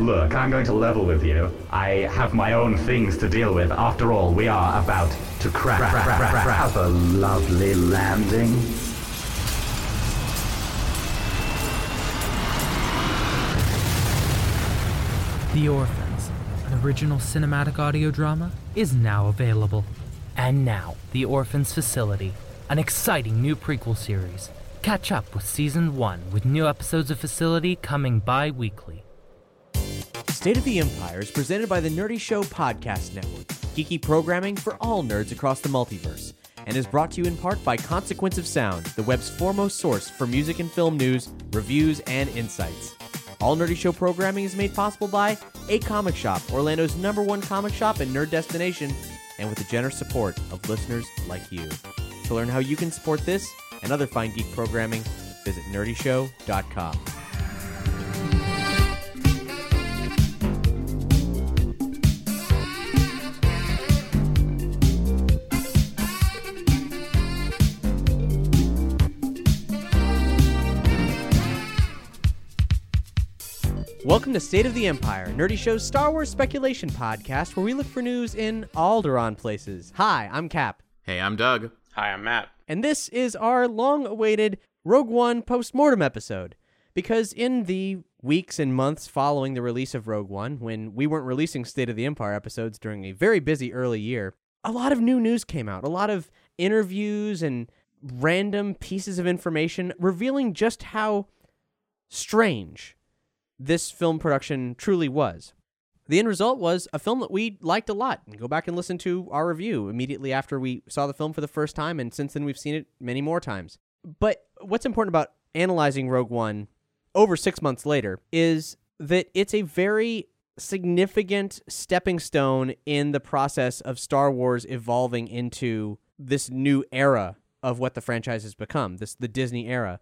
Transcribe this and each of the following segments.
Look, I'm going to level with you. I have my own things to deal with. After all, we are about to crash have a lovely landing. The Orphans, an original cinematic audio drama, is now available. And now, The Orphans Facility, an exciting new prequel series. Catch up with Season 1 with new episodes of Facility coming bi weekly. State of the Empire is presented by the Nerdy Show Podcast Network, geeky programming for all nerds across the multiverse, and is brought to you in part by Consequence of Sound, the web's foremost source for music and film news, reviews, and insights. All Nerdy Show programming is made possible by A Comic Shop, Orlando's number one comic shop and nerd destination, and with the generous support of listeners like you. To learn how you can support this and other fine geek programming, visit nerdyshow.com. Welcome to State of the Empire, Nerdy Show's Star Wars speculation podcast, where we look for news in Alderaan places. Hi, I'm Cap, Hey, I'm Doug. Hi, I'm Matt. and this is our long-awaited Rogue One post-mortem episode. Because in the weeks and months following the release of Rogue One, when we weren't releasing State of the Empire episodes during a very busy early year, a lot of new news came out. A lot of interviews and random pieces of information revealing just how strange this film production truly was. The end result was a film that we liked a lot. Go back and listen to our review immediately after we saw the film for the first time, and since then we've seen it many more times. But what's important about analyzing Rogue One over six months later is that it's a very significant stepping stone in the process of Star Wars evolving into this new era of what the franchise has become, this the Disney era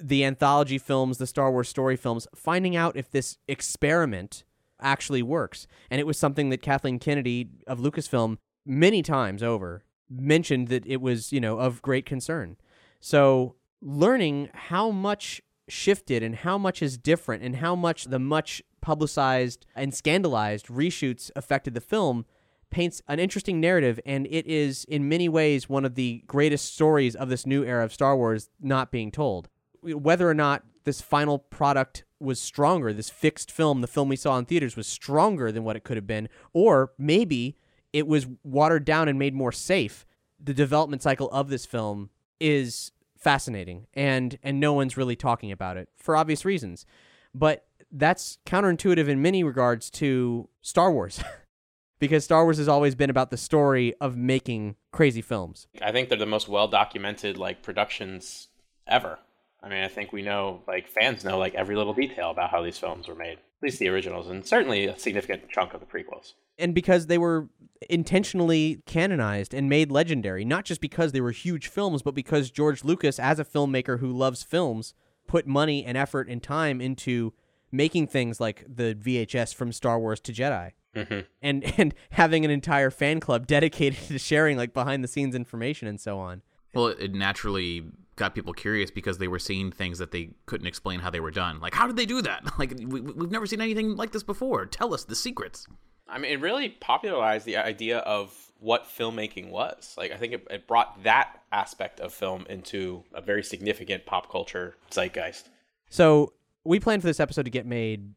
the anthology films, the Star Wars story films, finding out if this experiment actually works. And it was something that Kathleen Kennedy of Lucasfilm many times over mentioned that it was, you know, of great concern. So learning how much shifted and how much is different and how much the much publicized and scandalized reshoots affected the film paints an interesting narrative and it is in many ways one of the greatest stories of this new era of Star Wars not being told whether or not this final product was stronger, this fixed film, the film we saw in theaters was stronger than what it could have been, or maybe it was watered down and made more safe. The development cycle of this film is fascinating and and no one's really talking about it for obvious reasons. But that's counterintuitive in many regards to Star Wars. because Star Wars has always been about the story of making crazy films. I think they're the most well documented like productions ever. I mean, I think we know, like fans know, like every little detail about how these films were made. At least the originals, and certainly a significant chunk of the prequels. And because they were intentionally canonized and made legendary, not just because they were huge films, but because George Lucas, as a filmmaker who loves films, put money and effort and time into making things like the VHS from Star Wars to Jedi. Mm-hmm. And and having an entire fan club dedicated to sharing like behind the scenes information and so on. Well, it naturally got people curious because they were seeing things that they couldn't explain how they were done. Like, how did they do that? Like, we, we've never seen anything like this before. Tell us the secrets. I mean, it really popularized the idea of what filmmaking was. Like, I think it, it brought that aspect of film into a very significant pop culture zeitgeist. So we planned for this episode to get made,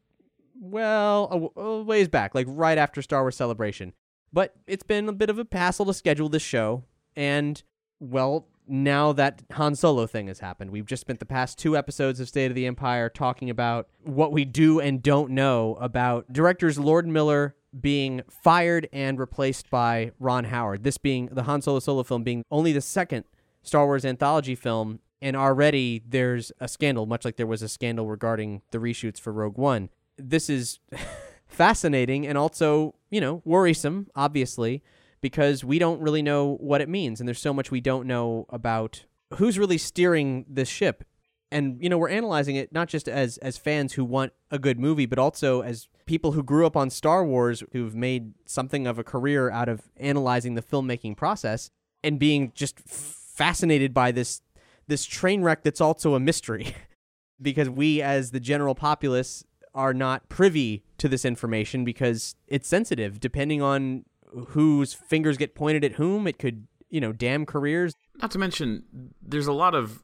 well, a, a ways back, like right after Star Wars Celebration. But it's been a bit of a hassle to schedule this show, and well, now that Han Solo thing has happened, we've just spent the past two episodes of State of the Empire talking about what we do and don't know about directors Lord Miller being fired and replaced by Ron Howard. This being the Han Solo solo film being only the second Star Wars anthology film and already there's a scandal, much like there was a scandal regarding the reshoots for Rogue One. This is fascinating and also, you know, worrisome, obviously, because we don't really know what it means, and there's so much we don't know about who's really steering this ship. And you know, we're analyzing it not just as as fans who want a good movie, but also as people who grew up on Star Wars, who've made something of a career out of analyzing the filmmaking process and being just fascinated by this this train wreck that's also a mystery because we as the general populace are not privy to this information because it's sensitive depending on whose fingers get pointed at whom it could you know damn careers Not to mention, there's a lot of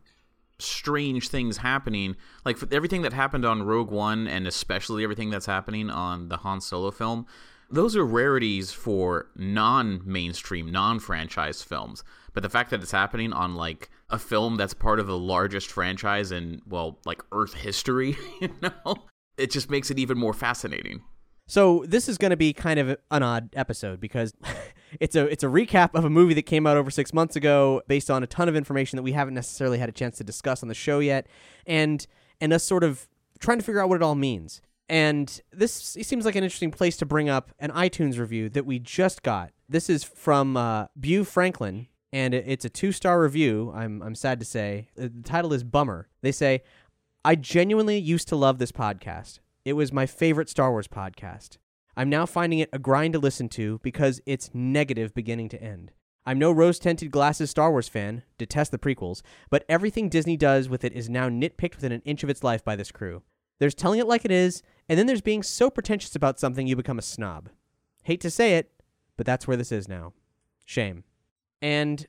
strange things happening. Like everything that happened on Rogue One, and especially everything that's happening on the Han Solo film. Those are rarities for non-mainstream, non-franchise films. But the fact that it's happening on like a film that's part of the largest franchise in well, like Earth history, you know, it just makes it even more fascinating. So this is going to be kind of an odd episode because it's a it's a recap of a movie that came out over six months ago, based on a ton of information that we haven't necessarily had a chance to discuss on the show yet, and and us sort of trying to figure out what it all means. And this seems like an interesting place to bring up an iTunes review that we just got. This is from uh, Bew Franklin, and it's a two star review. I'm I'm sad to say Uh, the title is Bummer. They say, "I genuinely used to love this podcast. It was my favorite Star Wars podcast. I'm now finding it a grind to listen to because it's negative beginning to end. I'm no rose tinted glasses Star Wars fan, detest the prequels, but everything Disney does with it is now nitpicked within an inch of its life by this crew. There's telling it like it is, and then there's being so pretentious about something you become a snob. Hate to say it, but that's where this is now. Shame. And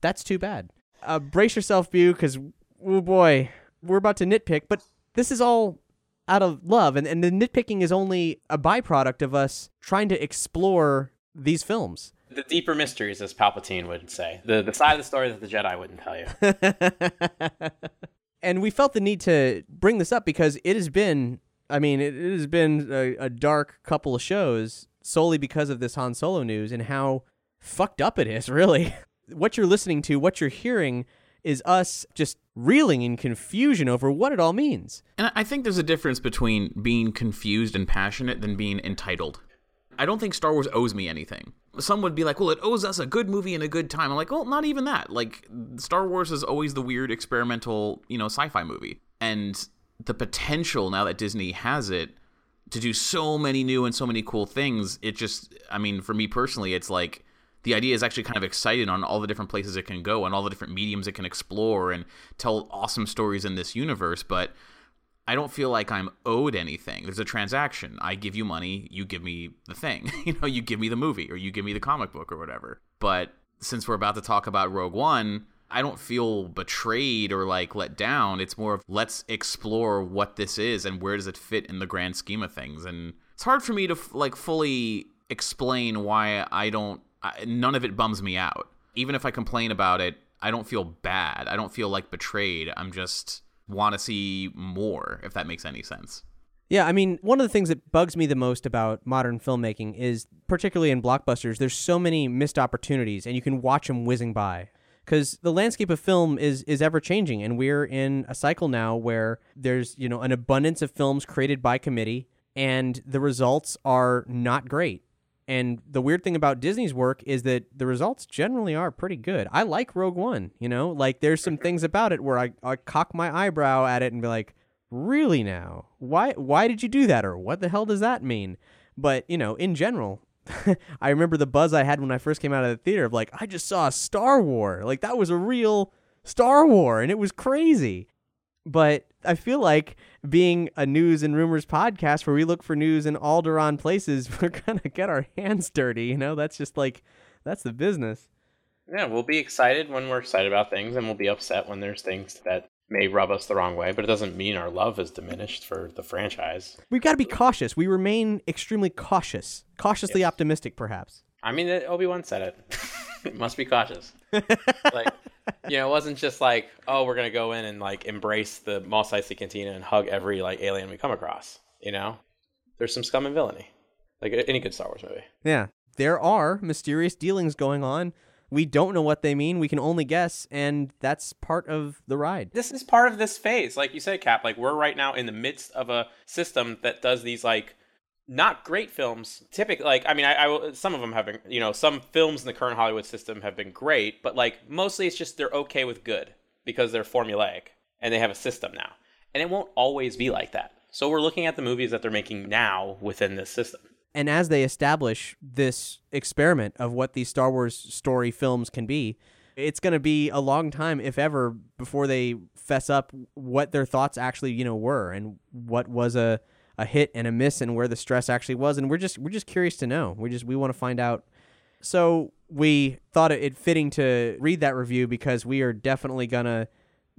that's too bad. Uh, brace yourself, Bew, because, oh boy, we're about to nitpick, but this is all out of love, and, and the nitpicking is only a byproduct of us trying to explore these films. The deeper mysteries, as Palpatine would say. The, the side of the story that the Jedi wouldn't tell you. and we felt the need to bring this up because it has been, I mean, it, it has been a, a dark couple of shows solely because of this Han Solo news and how fucked up it is, really. what you're listening to, what you're hearing, is us just reeling in confusion over what it all means. And I think there's a difference between being confused and passionate than being entitled. I don't think Star Wars owes me anything. Some would be like, well, it owes us a good movie and a good time. I'm like, well, not even that. Like, Star Wars is always the weird experimental, you know, sci fi movie. And the potential now that Disney has it to do so many new and so many cool things, it just, I mean, for me personally, it's like, the idea is actually kind of excited on all the different places it can go and all the different mediums it can explore and tell awesome stories in this universe. But I don't feel like I'm owed anything. There's a transaction. I give you money, you give me the thing. you know, you give me the movie or you give me the comic book or whatever. But since we're about to talk about Rogue One, I don't feel betrayed or like let down. It's more of let's explore what this is and where does it fit in the grand scheme of things. And it's hard for me to like fully explain why I don't I, none of it bums me out. Even if I complain about it, I don't feel bad. I don't feel like betrayed. I'm just want to see more, if that makes any sense. Yeah, I mean, one of the things that bugs me the most about modern filmmaking is, particularly in blockbusters, there's so many missed opportunities, and you can watch them whizzing by. Because the landscape of film is is ever changing, and we're in a cycle now where there's you know an abundance of films created by committee, and the results are not great. And the weird thing about Disney's work is that the results generally are pretty good. I like Rogue One, you know, like there's some things about it where I, I cock my eyebrow at it and be like, really now? Why why did you do that or what the hell does that mean? But, you know, in general, I remember the buzz I had when I first came out of the theater of like, I just saw a Star War. Like that was a real Star War and it was crazy. But I feel like being a news and rumors podcast where we look for news in Alderaan places, we're gonna get our hands dirty. You know, that's just like that's the business. Yeah, we'll be excited when we're excited about things, and we'll be upset when there's things that may rub us the wrong way. But it doesn't mean our love is diminished for the franchise. We've got to be cautious. We remain extremely cautious, cautiously Yes. optimistic, perhaps. I mean, Obi Wan said it. it must be cautious. like, you know, it wasn't just like, oh, we're gonna go in and like embrace the Mos Eisley Cantina and hug every like alien we come across. You know, there's some scum and villainy, like any good Star Wars movie. Yeah, there are mysterious dealings going on We don't know what they mean. We can only guess, and that's part of the ride. This is part of this phase, like you said, Cap. Like we're right now in the midst of a system that does these like not great films. Typically, like I mean, I, I some of them have been, you know, some films in the current Hollywood system have been great, but like mostly it's just they're okay with good because they're formulaic and they have a system now, and it won't always be like that. So we're looking at the movies that they're making now within this system. And as they establish this experiment of what these Star Wars story films can be, it's going to be a long time, if ever, before they fess up what their thoughts actually, you know, were and what was a, a hit and a miss and where the stress actually was. And we're just we're just curious to know. We just we want to find out. So we thought it fitting to read that review because we are definitely gonna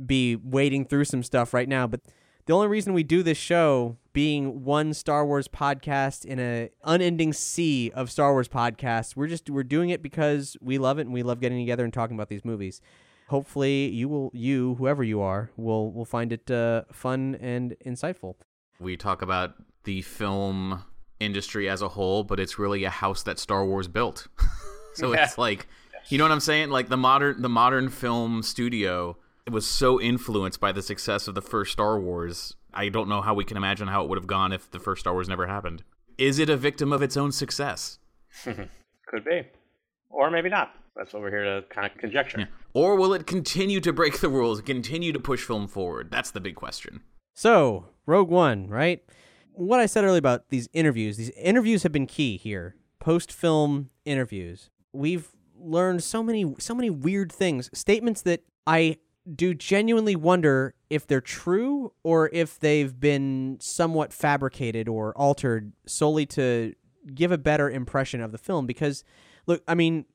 be wading through some stuff right now. But the only reason we do this show being one Star Wars podcast in a unending sea of Star Wars podcasts, we're just we're doing it because we love it and we love getting together and talking about these movies. Hopefully, you will you whoever you are will will find it uh, fun and insightful. We talk about the film industry as a whole, but it's really a house that Star Wars built. so Yeah. it's like, you know what I'm saying? Like the modern the modern film studio was so influenced by the success of the first Star Wars. I don't know how we can imagine how it would have gone if the first Star Wars never happened. Is it a victim of its own success? Could be, or maybe not. That's what we're here to kind of conjecture. Or will it continue to break the rules, continue to push film forward? That's the big question. So, Rogue One, right? What I said earlier about these interviews, these interviews have been key here. Post film interviews. We've learned so many so many weird things, statements that I do genuinely wonder if they're true or if they've been somewhat fabricated or altered solely to give a better impression of the film because look, I mean,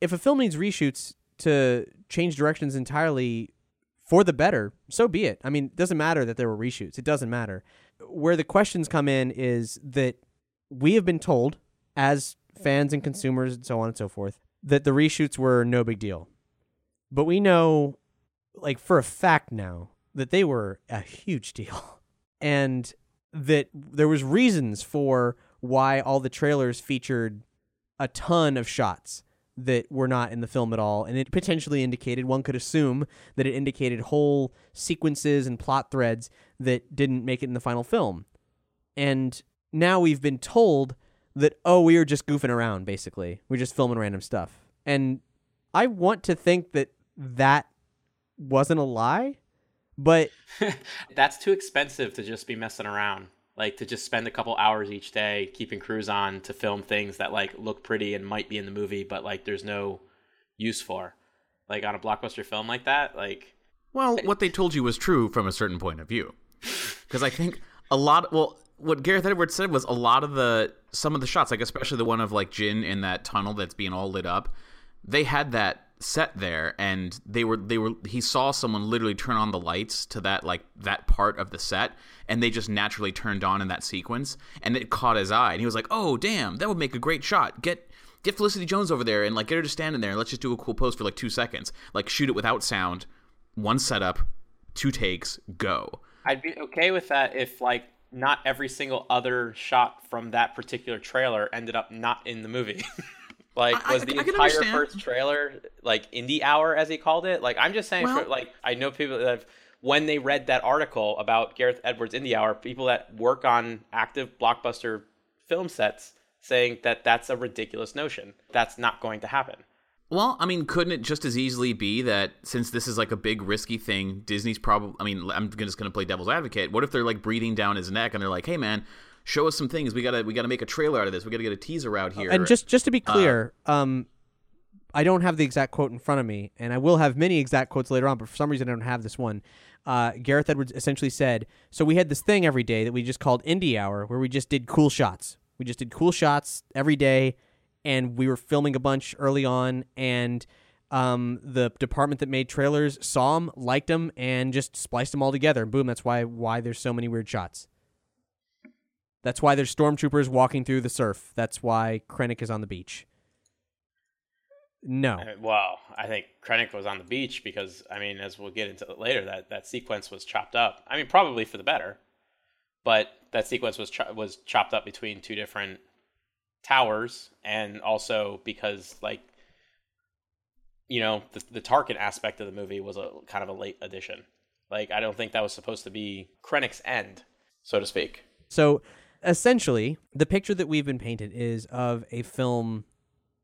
if a film needs reshoots to change directions entirely for the better, so be it. I mean, it doesn't matter that there were reshoots. It doesn't matter. Where the questions come in is that we have been told, as fans and consumers and so on and so forth, that the reshoots were no big deal. But we know, like, for a fact now, that they were a huge deal. And that there was reasons for why all the trailers featured a ton of shots that were not in the film at all and it potentially indicated one could assume that it indicated whole sequences and plot threads that didn't make it in the final film. And now we've been told that oh we were just goofing around basically. We're just filming random stuff. And i want to think that that wasn't a lie but That's too expensive to just be messing around. Like to just spend a couple hours each day keeping crews on to film things that like look pretty and might be in the movie, but like there's no use for. Like on a blockbuster film like that, like Well, what they told you was true from a certain point of view. Because I think a lot. Well, what Gareth Edwards said was a lot of the some of the shots, like especially the one of like Jyn in that tunnel that's being all lit up. They had that set there, and they were they were. He saw someone literally turn on the lights to that like that part of the set, and they just naturally turned on in that sequence, and it caught his eye, and he was like, "Oh, damn, that would make a great shot. Get." Get Felicity Jones over there and like get her to stand in there and let's just do a cool pose for like two seconds. Like shoot it without sound, one setup, two takes, go. I'd be okay with that if like not every single other shot from that particular trailer ended up not in the movie. like was I- the I entire understand. first trailer like indie hour as he called it? Like I'm just saying Well- for like I know people that have when they read that article about Gareth Edwards Indie Hour, people that work on active blockbuster film sets saying that that's a ridiculous notion. That's not going to happen. Well, I mean, couldn't it just as easily be that since this is like a big risky thing, Disney's probably. I mean, I'm just going to play devil's advocate. What if they're like breathing down his neck and they're like, "Hey, man, show us some things. We gotta we gotta make a trailer out of this. We gotta get a teaser out here." And just just to be clear, um, I don't have the exact quote in front of me, and I will have many exact quotes later on. But for some reason, I don't have this one. Uh, Gareth Edwards essentially said, "So we had this thing every day that we just called Indie Hour, where we just did cool shots. We just did cool shots every day, and we were filming a bunch early on, and." Um, the department that made trailers saw them, liked them, and just spliced them all together. And boom, that's why why there's so many weird shots. That's why there's stormtroopers walking through the surf. That's why Krennic is on the beach. No. Well, I think Krennic was on the beach because I mean, as we'll get into later, that that sequence was chopped up. I mean, probably for the better, but that sequence was cho- was chopped up between two different towers, and also because like you know, the, the Tarkin aspect of the movie was a kind of a late addition. Like, I don't think that was supposed to be Krennic's end, so to speak. So essentially, the picture that we've been painted is of a film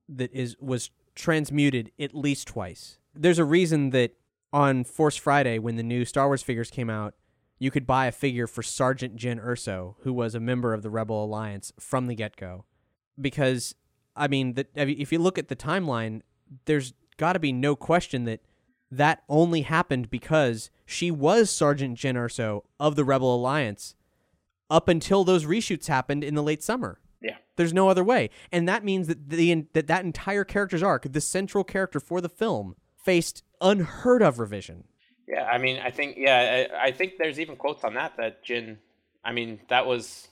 that is was transmuted at least twice. There's a reason that on Force Friday, when the new Star Wars figures came out, you could buy a figure for Sergeant Jyn Erso, who was a member of the Rebel Alliance from the get go. Because, I mean, that if you look at the timeline, there's got to be no question that that only happened because she was Sergeant Jyn Erso of the Rebel Alliance up until those reshoots happened in the late summer. Yeah. There's no other way. And that means that the that that entire character's arc, the central character for the film, faced unheard of revision. Yeah, I mean, I think yeah, I, I think there's even quotes on that that Jyn I mean, that was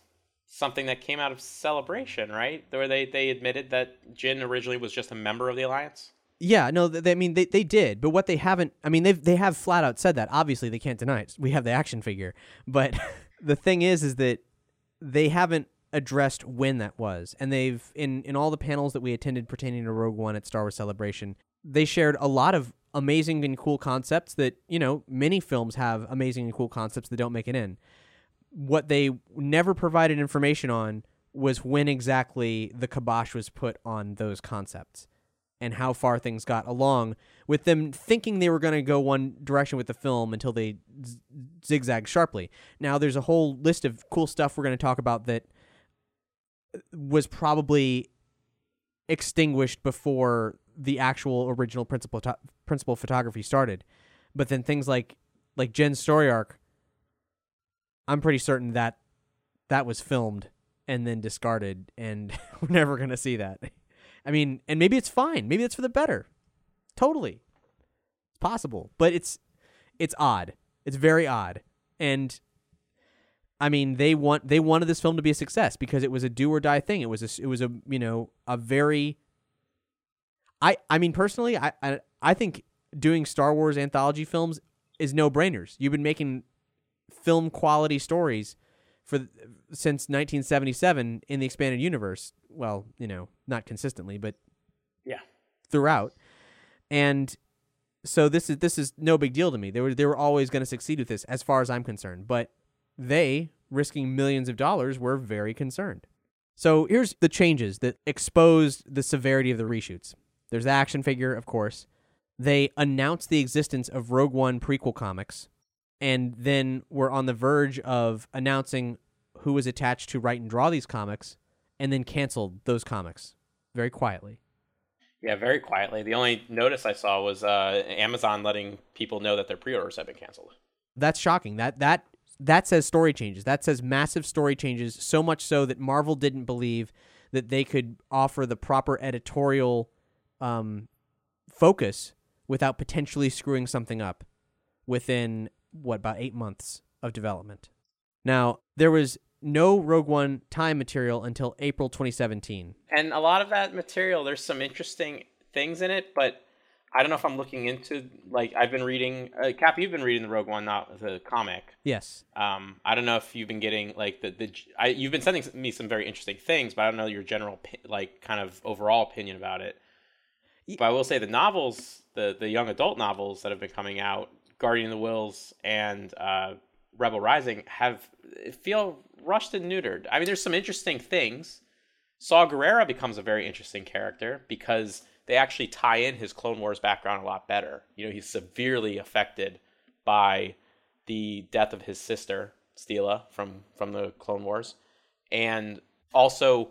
something that came out of Celebration, right? Where they they admitted that Jyn originally was just a member of the Alliance. Yeah, no, they, I mean they, they did, but what they haven't, I mean they've they have flat out said that. Obviously, they can't deny it. We have the action figure, but the thing is, is that they haven't addressed when that was, and they've in in all the panels that we attended pertaining to Rogue One at Star Wars Celebration, they shared a lot of amazing and cool concepts that you know many films have amazing and cool concepts that don't make it in. What they never provided information on was when exactly the kibosh was put on those concepts and how far things got along with them thinking they were going to go one direction with the film until they z- zigzag sharply. Now, there's a whole list of cool stuff we're going to talk about that uh, was probably extinguished before the actual original principal principal photography started. But then things like like Jyn's story arc, I'm pretty certain that that was filmed and then discarded, and we're never going to see that. I mean, and maybe it's fine. Maybe it's for the better. Totally. It's possible, but it's it's odd. It's very odd. And I mean, they want they wanted this film to be a success because it was a do or die thing. It was a it was a, you know, a very I I mean, personally, I I, I think doing Star Wars anthology films is no-brainers. You've been making film quality stories for since 1977 in the expanded universe. Well, you know, not consistently, but yeah, throughout. And so this is this is no big deal to me. They were they were always going to succeed with this, as far as I'm concerned. But they, risking millions of dollars, were very concerned. So here's the changes that exposed the severity of the reshoots. There's the action figure, of course. They announced the existence of Rogue One prequel comics and then were on the verge of announcing who was attached to write and draw these comics, and then canceled those comics very quietly. Yeah, very quietly. The only notice I saw was uh, Amazon letting people know that their pre-orders have been canceled. That's shocking. That that that says story changes. That says massive story changes. So much so that Marvel didn't believe that they could offer the proper editorial um, focus without potentially screwing something up within what about eight months of development. Now there was no Rogue One time material until April 2017. And a lot of that material, there's some interesting things in it, but I don't know if I'm looking into like I've been reading. Uh, Cap, you've been reading the Rogue One, not the comic. Yes. Um, I don't know if you've been getting like the the. I, you've been sending me some very interesting things, but I don't know your general like kind of overall opinion about it. But I will say the novels, the the young adult novels that have been coming out, Guardian of the Whills and uh, Rebel Rising, have feel rushed and neutered. I mean, there's some interesting things. Saw Gerrera becomes a very interesting character because they actually tie in his Clone Wars background a lot better. You know, he's severely affected by the death of his sister, Steela, from from the Clone Wars, and also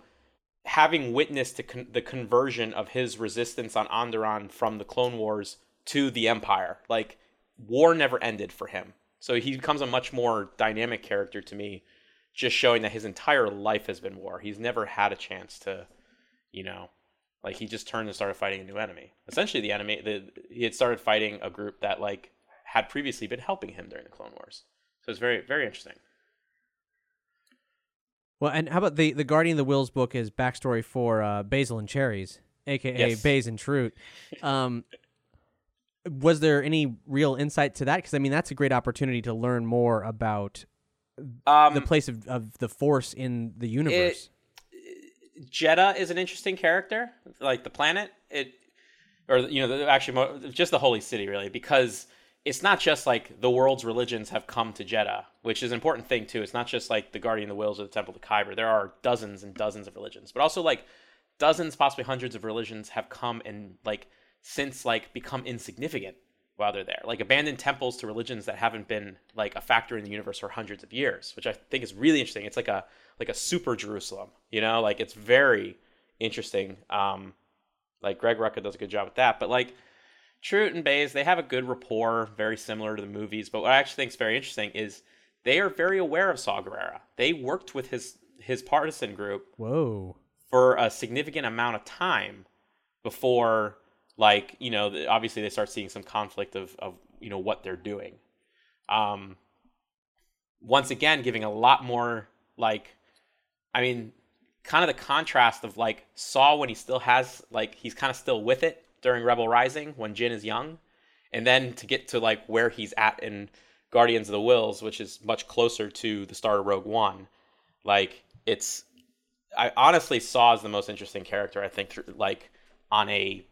having witnessed the, con- the conversion of his resistance on Onderon from the Clone Wars to the Empire. Like, war never ended for him. So he becomes a much more dynamic character to me, just showing that his entire life has been war. He's never had a chance to, you know, like he just turned and started fighting a new enemy. Essentially, the enemy the, he had started fighting a group that like had previously been helping him during the Clone Wars. So it's very very interesting. Well, and how about the the Guardian of the Whills book is backstory for uh, Basil and Cherries, aka Yes. Baze and Chirrut. Um, was there any real insight to that? Because I mean, that's a great opportunity to learn more about Um, the place of, of the Force in the universe. Jedha is an interesting character, like the planet. It or you know, the, actually, just the holy city, really, because it's not just like the world's religions have come to Jedha, which is an important thing too. It's not just like the Guardian of the Whills or the Temple of Kyber. There are dozens and dozens of religions, but also like dozens, possibly hundreds of religions have come and like since like become insignificant while they're there. Like abandoned temples to religions that haven't been like a factor in the universe for hundreds of years, which I think is really interesting. It's like a like a super Jerusalem, you know, like it's very interesting. Um, like Greg Rucka does a good job with that, but like Chirrut and Baze, they have a good rapport, very similar to the movies. But what I actually think is very interesting is they are very aware of Saw Gerrera. They worked with his his partisan group Whoa. for a significant amount of time before, like you know, obviously they start seeing some conflict of of you know what they're doing. Um, once again, giving a lot more like, I mean, kind of the contrast of like Saw when he still has like he's kind of still with it during Rebel Rising when Jyn is young, and then to get to like where he's at in Guardians of the Whills, which is much closer to the start of Rogue One. Like it's, I honestly Saw is the most interesting character I think like on a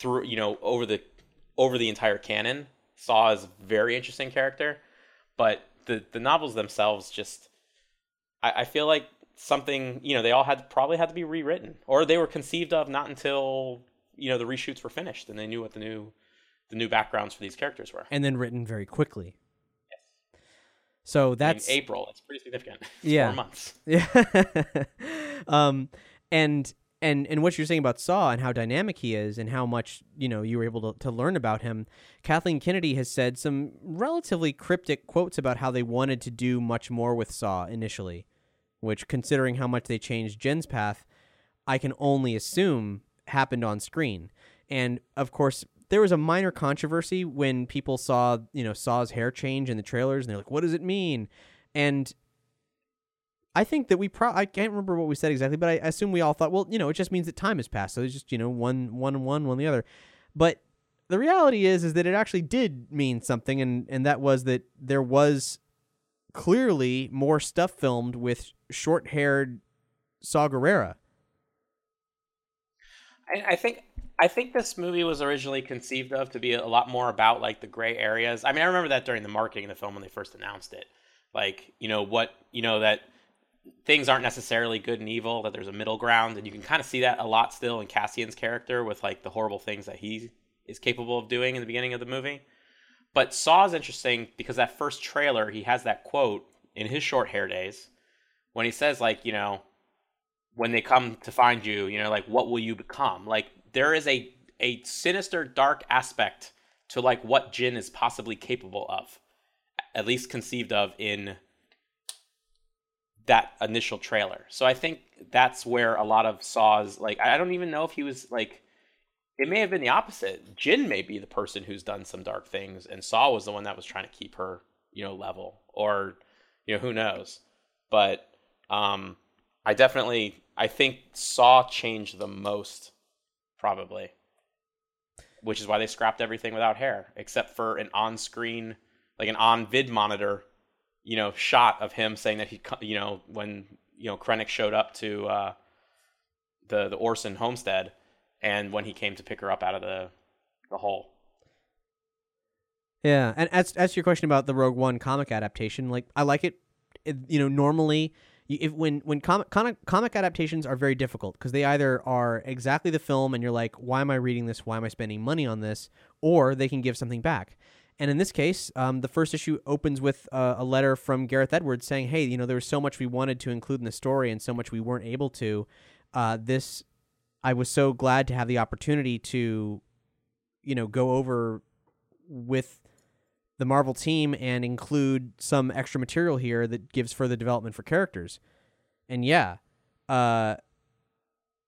through you know over the over the entire canon. Saw is a very interesting character, but the the novels themselves just I, I feel like something you know they all had probably had to be rewritten or they were conceived of not until you know the reshoots were finished and they knew what the new the new backgrounds for these characters were. And then written very quickly. So I mean, that's April. It's pretty significant. It's Yeah. four months. Yeah. um, and and and what you're saying about Saw and how dynamic he is and how much you know you were able to, to learn about him. Kathleen Kennedy has said some relatively cryptic quotes about how they wanted to do much more with Saw initially, which considering how much they changed Jyn's path, I can only assume happened on screen. And of course, there was a minor controversy when people saw, you know, Saw's hair change in the trailers and they're like, "What does it mean?" And I think that we pro I can't remember what we said exactly, but I, assume we all thought, well, you know, it just means that time has passed. So it's just, you know, one one one, one the other. But the reality is is that it actually did mean something and and that was that there was clearly more stuff filmed with short-haired Saw Gerrera. I, I think I think this movie was originally conceived of to be a lot more about like the gray areas. I mean, I remember that during the marketing of the film when they first announced it. Like, you know, what you know that things aren't necessarily good and evil, that there's a middle ground, and you can kind of see that a lot still in Cassian's character with like the horrible things that he is capable of doing in the beginning of the movie. But Saw is interesting because that first trailer, he has that quote in his short hair days when he says, like, you know, when they come to find you, you know, like what will you become? Like there is a a sinister, dark aspect to like what Jyn is possibly capable of, at least conceived of in that initial trailer. So I think that's where a lot of Saw's like I don't even know if he was like it may have been the opposite. Jyn may be the person who's done some dark things and Saw was the one that was trying to keep her, you know, level or you know, who knows. But um I definitely I think Saw changed the most probably. Which is why they scrapped everything without hair except for an on-screen like an on-vid monitor you know, shot of him saying that he, you know, when you know Krennic showed up to uh, the the Erso homestead, and when he came to pick her up out of the the hole. Yeah, and as as to your question about the Rogue One comic adaptation, like I like it. it you know, normally if when when comic comic, comic adaptations are very difficult because they either are exactly the film and you're like, why am I reading this? Why am I spending money on this? Or they can give something back. And in this case, um, the first issue opens with uh, a letter from Gareth Edwards saying, "Hey, you know, there was so much we wanted to include in the story and so much we weren't able to. Uh, this, I was so glad to have the opportunity to, you know, go over with the Marvel team and include some extra material here that gives further development for characters. And yeah, uh,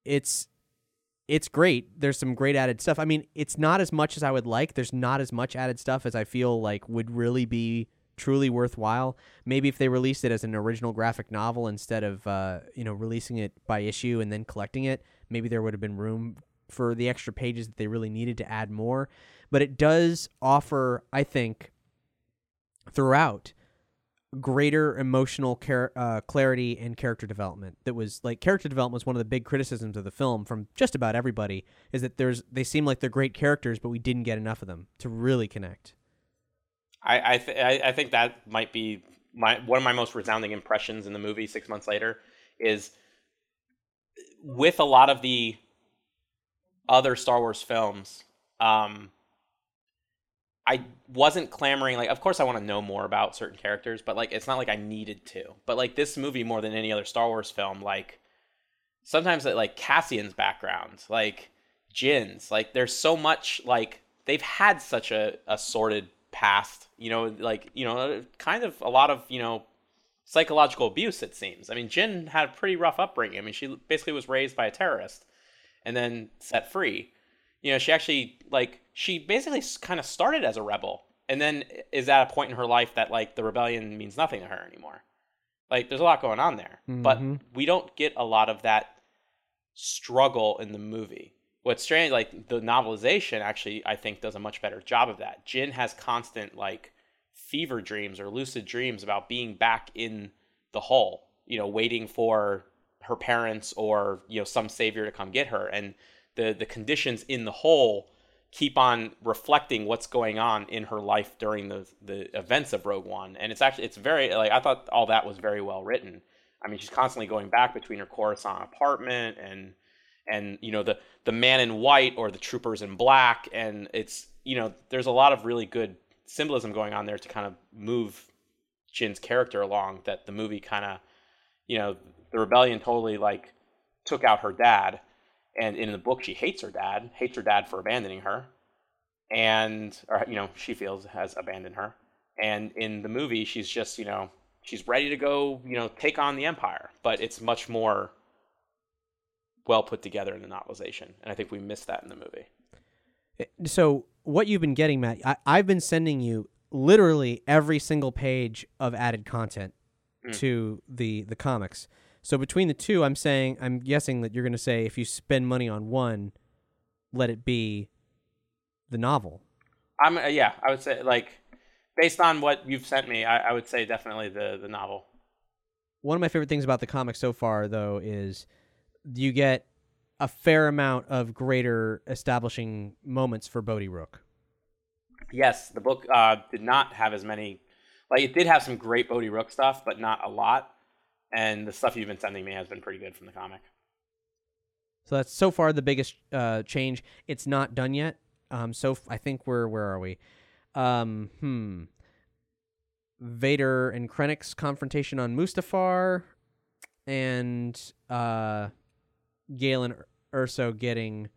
it's it's great. There's some great added stuff. I mean, it's not as much as I would like. There's not as much added stuff as I feel like would really be truly worthwhile. Maybe if they released it as an original graphic novel instead of uh, you know releasing it by issue and then collecting it, maybe there would have been room for the extra pages that they really needed to add more. But it does offer, I think, throughout greater emotional uh, clarity and character development. That was like character development was one of the big criticisms of the film from just about everybody. Is that there's they seem like they're great characters, but we didn't get enough of them to really connect. I I, th- I I think that might be my one of my most resounding impressions in the movie. Six months later, is with a lot of the other Star Wars films. Um, I wasn't clamoring like of course I want to know more about certain characters, but like it's not like I needed to. But like this movie more than any other Star Wars film, like sometimes like Cassian's background, like Jyn's, like there's so much like they've had such a, a sordid past, you know, like, you know, kind of a lot of, you know, psychological abuse it seems. I mean, Jyn had a pretty rough upbringing. I mean, she basically was raised by a terrorist and then set free you know, she actually like she basically kind of started as a rebel and then is at a point in her life that like the rebellion means nothing to her anymore. Like there's a lot going on there, mm-hmm. but we don't get a lot of that struggle in the movie. What's strange, like the novelization actually, I think does a much better job of that. Jyn has constant like fever dreams or lucid dreams about being back in the hull, you know, waiting for her parents or you know some savior to come get her, and the the conditions in the hull keep on reflecting what's going on in her life during the the events of Rogue One, and it's actually it's very like I thought all that was very well written. I mean, she's constantly going back between her Coruscant apartment and and you know the the man in white or the troopers in black, and it's you know there's a lot of really good symbolism going on there to kind of move Jyn's character along. That the movie kind of you know the rebellion totally like took out her dad and in the book she hates her dad hates her dad for abandoning her and or you know she feels has abandoned her. And in the movie she's just you know she's ready to go you know take on the empire but it's much more well put together in the novelization and i think we missed that in the movie. Eh, so what you've been getting matt I, i've been sending you literally every single page of added content mm. to the the comics so between the two, I'm saying I'm guessing that you're going to say if you spend money on one, let it be the novel. I'm uh, yeah, I would say like based on what you've sent me, I, I would say definitely the the novel. One of my favorite things about the comic so far, though, is you get a fair amount of greater establishing moments for Bodhi Rook. Yes, the book uh, did not have as many. Like it did have some great Bodhi Rook stuff, but not a lot and the stuff you've been sending me has been pretty good from the comic. So that's so far the biggest uh, change. It's not done yet. Um, so f- I think we're where are we? Um, hmm. Vader and Krennic's confrontation on Mustafar, and uh, Galen Erso getting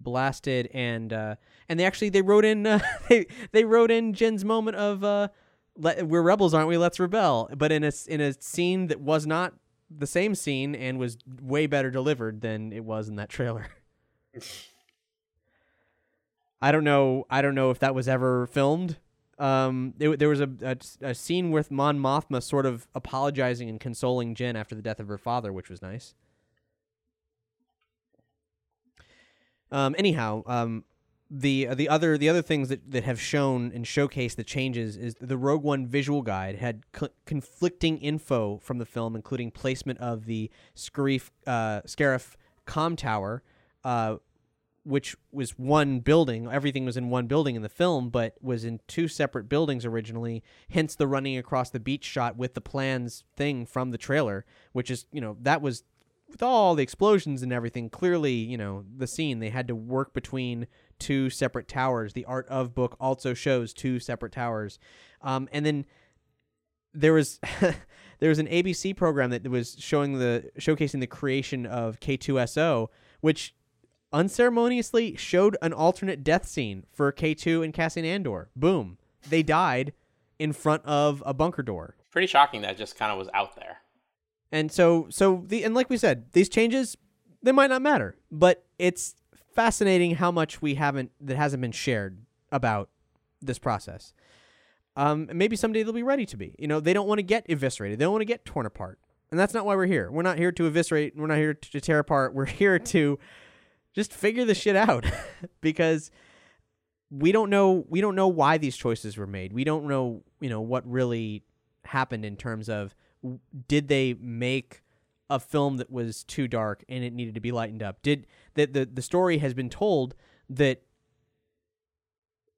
blasted, and uh, and they actually they wrote in uh, they they wrote in Jyn's moment of uh, let, we're rebels, aren't we? Let's rebel. But in a in a scene that was not the same scene and was way better delivered than it was in that trailer. I don't know. I don't know if that was ever filmed. Um, it, there was a, a, a scene with Mon Mothma sort of apologizing and consoling Jyn after the death of her father, which was nice. Um, anyhow, um, the uh, the other the other things that, that have shown and showcased the changes is the Rogue One visual guide had cl- conflicting info from the film, including placement of the Scarif, uh, Scarif com tower, uh, which was one building. Everything was in one building in the film, but was in two separate buildings originally. Hence the running across the beach shot with the plans thing from the trailer, which is you know that was with all the explosions and everything. Clearly, you know the scene they had to work between two separate towers. The art of book also shows two separate towers. Um, and then there was there was an ABC program that was showing the showcasing the creation of K2SO, which unceremoniously showed an alternate death scene for K2 and Cassian Andor. Boom. They died in front of a bunker door. Pretty shocking that just kind of was out. And so so the and like we said, these changes they might not matter, but it's fascinating how much we haven't that hasn't been shared about this process. Um, maybe someday they'll be ready to be. You know, they don't want to get eviscerated. They don't want to get torn apart, and that's not why we're here. We're not here to eviscerate. We're not here to tear apart. We're here to just figure the shit out because we don't know. We don't know why these choices were made. We don't know. You know what really happened in terms of did they make a film that was too dark and it needed to be lightened up? Did that the the story has been told that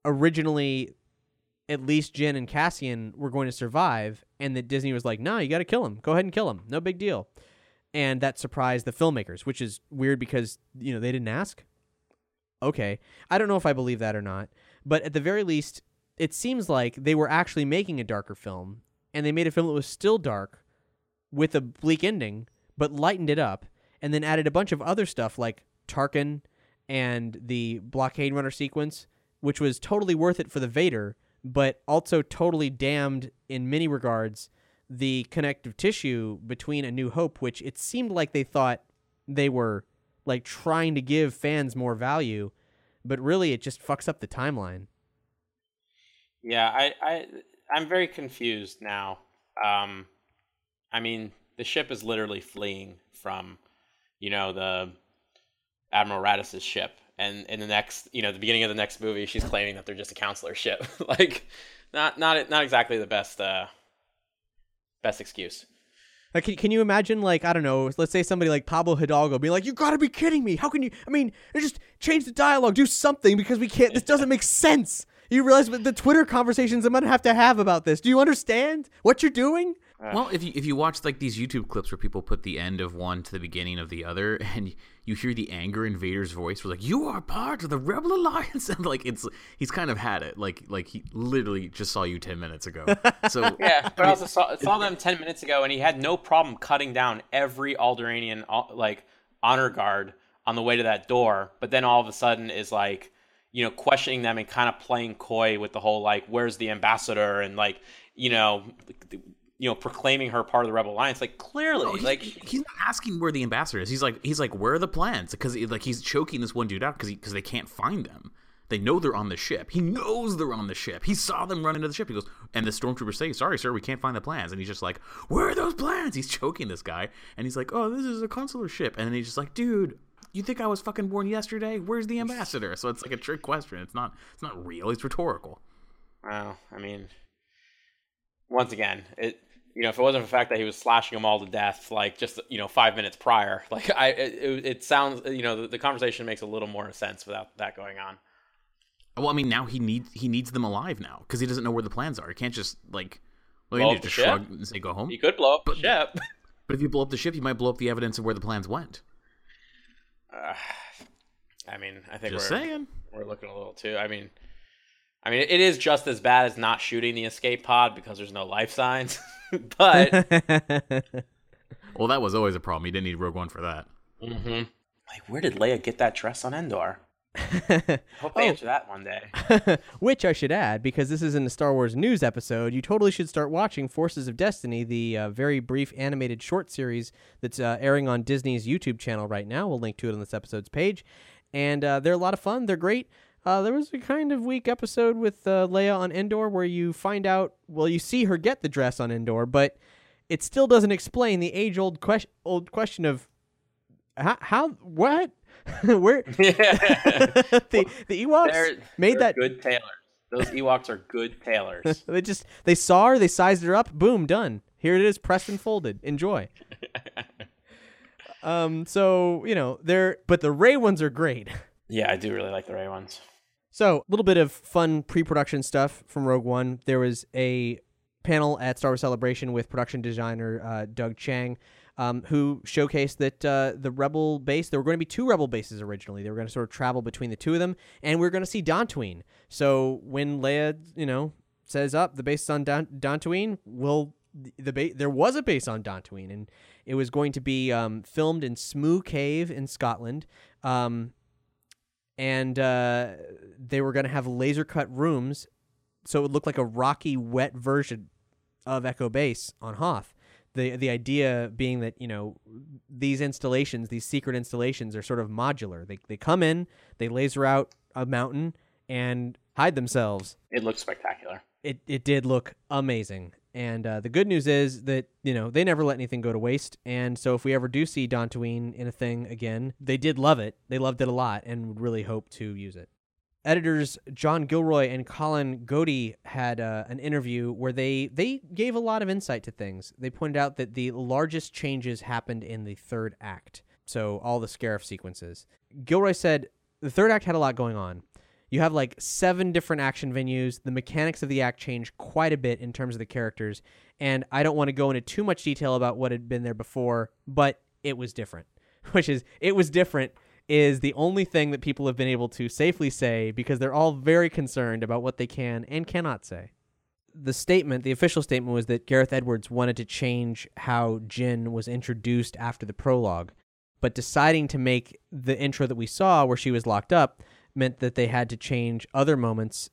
originally at least Jyn and Cassian were going to survive, and that Disney was like, "No, you got to kill him. Go ahead and kill him. No big deal." And that surprised the filmmakers, which is weird because you know they didn't ask. Okay, I don't know if I believe that or not, but at the very least, it seems like they were actually making a darker film, and they made a film that was still dark, with a bleak ending, but lightened it up, and then added a bunch of other stuff like Tarkin and the blockade runner sequence, which was totally worth it for the Vader, but also totally damned in many regards the connective tissue between A New Hope, which it seemed like they thought they were like trying to give fans more value, but really it just fucks up the timeline. Yeah, I, I I'm very confused now. Um, I mean, the ship is literally fleeing from, you know, the Admiral Raddus's ship, and in the next, you know, the beginning of the next movie, she's claiming that they're just a consular ship. like, not not not exactly the best uh best excuse. Like, can, can you imagine, like, I don't know, let's say somebody like Pablo Hidalgo be like, you gotta be kidding me. How can you, I mean, just change the dialogue, do something because we can't, this doesn't make sense. You realize the Twitter conversations I'm gonna have to have about this. Do you understand what you're doing? Well, if you if you watch like these YouTube clips where people put the end of one to the beginning of the other, and you hear the anger in Vader's voice, we're like, "You are part of the Rebel Alliance," and like it's he's kind of had it, like like he literally just saw you ten minutes ago. So Yeah, but I also saw, saw them ten minutes ago, and he had no problem cutting down every Alderaanian uh, like honor guard on the way to that door. But then all of a sudden is like, you know, questioning them and kind of playing coy with the whole like, "Where's the ambassador?" and like, you know, you know, proclaiming her part of the Rebel Alliance. Like clearly, No, he- like he's not asking where the ambassador is. He's like he's like where are the plans? Because like he's choking this one dude out because because they can't find them. They know they're on the ship. He knows they're on the ship. He saw them run into the ship. He goes, and the stormtroopers say, "Sorry, sir, we can't find the plans." And he's just like, "Where are those plans?" He's choking this guy, and he's like, "Oh, this is a consular ship." And then he's just like, "Dude, you think I was fucking born yesterday? Where's the ambassador?" So it's like a trick question. It's not. It's not real. It's rhetorical. Well, I mean, once again, it you know, if it wasn't for the fact that he was slashing them all to death, like just you know five minutes prior, like I, it, it, sounds, you know, the, the conversation makes a little more sense without that going on. Well, I mean, now he needs he needs them alive now because he doesn't know where the plans are. He can't just like. Well, Blow up just the ship? shrug and say go home. He could blow up the But- ship. But if you blow up the ship, you might blow up the evidence of where the plans went. Uh, I mean, I think Just we're saying. we're looking a little too. I mean, I mean, it is just as bad as not shooting the escape pod because there's no life signs. but Well, that was always a problem. You didn't need Rogue One for that. Mhm. like, where did Leia get that dress on Endor? I hope they Oh. answer that one day. Which I should add, because this isn't a Star Wars news episode, you totally should start watching Forces of Destiny, the uh, very brief animated short series that's uh, airing on Disney's YouTube channel right now. We'll link to it on this episode's page. And uh, they're a lot of fun. They're great. Uh, there was a kind of weak episode with uh, Leia on Endor where you find out, well, you see her get the dress on Endor, but it still doesn't explain the age old question, old question of how, how what? Where the the Ewoks They're, made they're that good tailors. Those Ewoks are good tailors. they just they saw her, they sized her up, boom, done. Here it is, pressed and folded. Enjoy. um, so you know they're, but the Rey ones are great. yeah, I do really like the Rey ones. So a little bit of fun pre-production stuff from Rogue One. There was a panel at Star Wars Celebration with production designer uh, Doug Chiang, um, who showcased that uh, the Rebel base. There were going to be two Rebel bases originally. They were going to sort of travel between the two of them, and we are going to see Dantooine. So when Leia, you know, says up the base is on Dantooine, will the ba- there was a base on Dantooine, and it was going to be um, filmed in Smoo Cave in Scotland. Um, and uh, they were going to have laser cut rooms so it would look like a rocky, wet version of Echo Base on Hoth. The the idea being that you know these installations, these secret installations, are sort of modular. They they come in, they laser out a mountain and hide themselves. It looks spectacular. It it did look amazing. And uh, the good news is that you know they never let anything go to waste. And so if we ever do see Dantooine in a thing again, they did love it. They loved it a lot, and would really hope to use it. Editors John Gilroy and Colin Goudie had uh, an interview where they they gave a lot of insight to things. They pointed out that the largest changes happened in the third act, so all the Scarif sequences. Gilroy said the third act had a lot going on. You have like seven different action venues. The mechanics of the act change quite a bit in terms of the characters, and I don't want to go into too much detail about what had been there before, but it was different. Which is it was different is the only thing that people have been able to safely say because they're all very concerned about what they can and cannot say. The statement, the official statement, was that Gareth Edwards wanted to change how Jyn was introduced after the prologue, but deciding to make the intro that we saw where she was locked up meant that they had to change other moments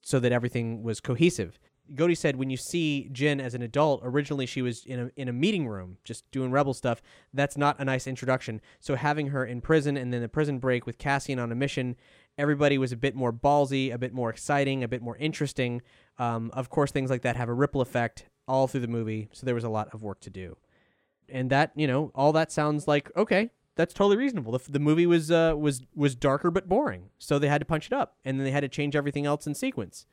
so that everything was cohesive. Goudie said when you see Jyn as an adult, originally she was in a in a meeting room just doing rebel stuff. That's not a nice introduction. So having her in prison and then the prison break with Cassian on a mission, everybody was a bit more ballsy, a bit more exciting, a bit more interesting. Um, of course, things like that have a ripple effect all through the movie. So there was a lot of work to do, and that you know all that sounds like okay. That's totally reasonable. The, the movie was uh, was was darker but boring, so they had to punch it up, and then they had to change everything else in sequence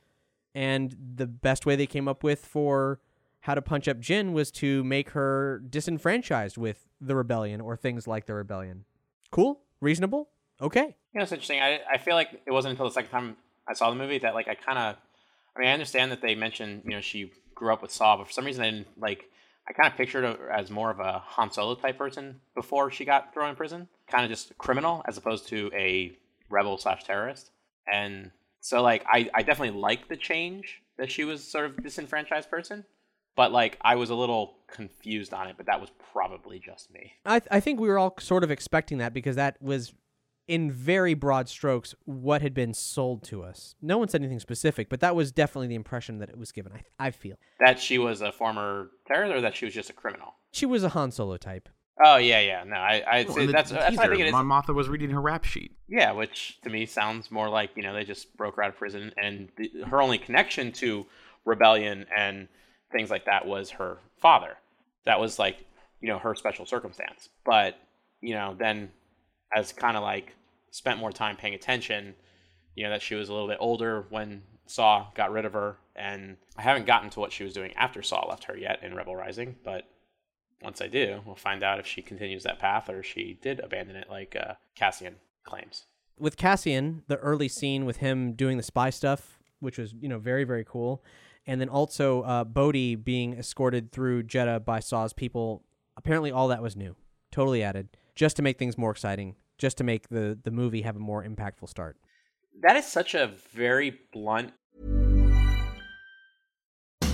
and the best way they came up with for how to punch up Jyn was to make her disenfranchised with the rebellion or things like the rebellion. Cool, reasonable, okay. You know, it's interesting. I I feel like it wasn't until the second time I saw the movie that like I kind of, I mean, I understand that they mentioned you know she grew up with Saw, but for some reason I didn't like. I kind of pictured her as more of a Han Solo type person before she got thrown in prison, kind of just criminal as opposed to a rebel slash terrorist. And so like I, I definitely like the change that she was sort of disenfranchised person, but like I was a little confused on it. But that was probably just me. I th- I think we were all sort of expecting that because that was in very broad strokes what had been sold to us. No one said anything specific, but that was definitely the impression that it was given. I I feel that she was a former terrorist or that she was just a criminal. She was a Han Solo type. Oh yeah, yeah. No, I, I well, that's, that's what I think it is. Mon Mothma was reading her rap sheet. Yeah, which to me sounds more like you know they just broke her out of prison, and the, her only connection to rebellion and things like that was her father. That was like you know her special circumstance. But you know then, as kind of like spent more time paying attention, you know that she was a little bit older when Saw got rid of her, and I haven't gotten to what she was doing after Saw left her yet in Rebel Rising, but once I do, we'll find out if she continues that path or she did abandon it, like uh, Cassian claims. With Cassian, the early scene with him doing the spy stuff, which was you know very very cool, and then also uh, Bodhi being escorted through Jedha by Saw's people. Apparently, all that was new, totally added, just to make things more exciting, just to make the the movie have a more impactful start. That is such a very blunt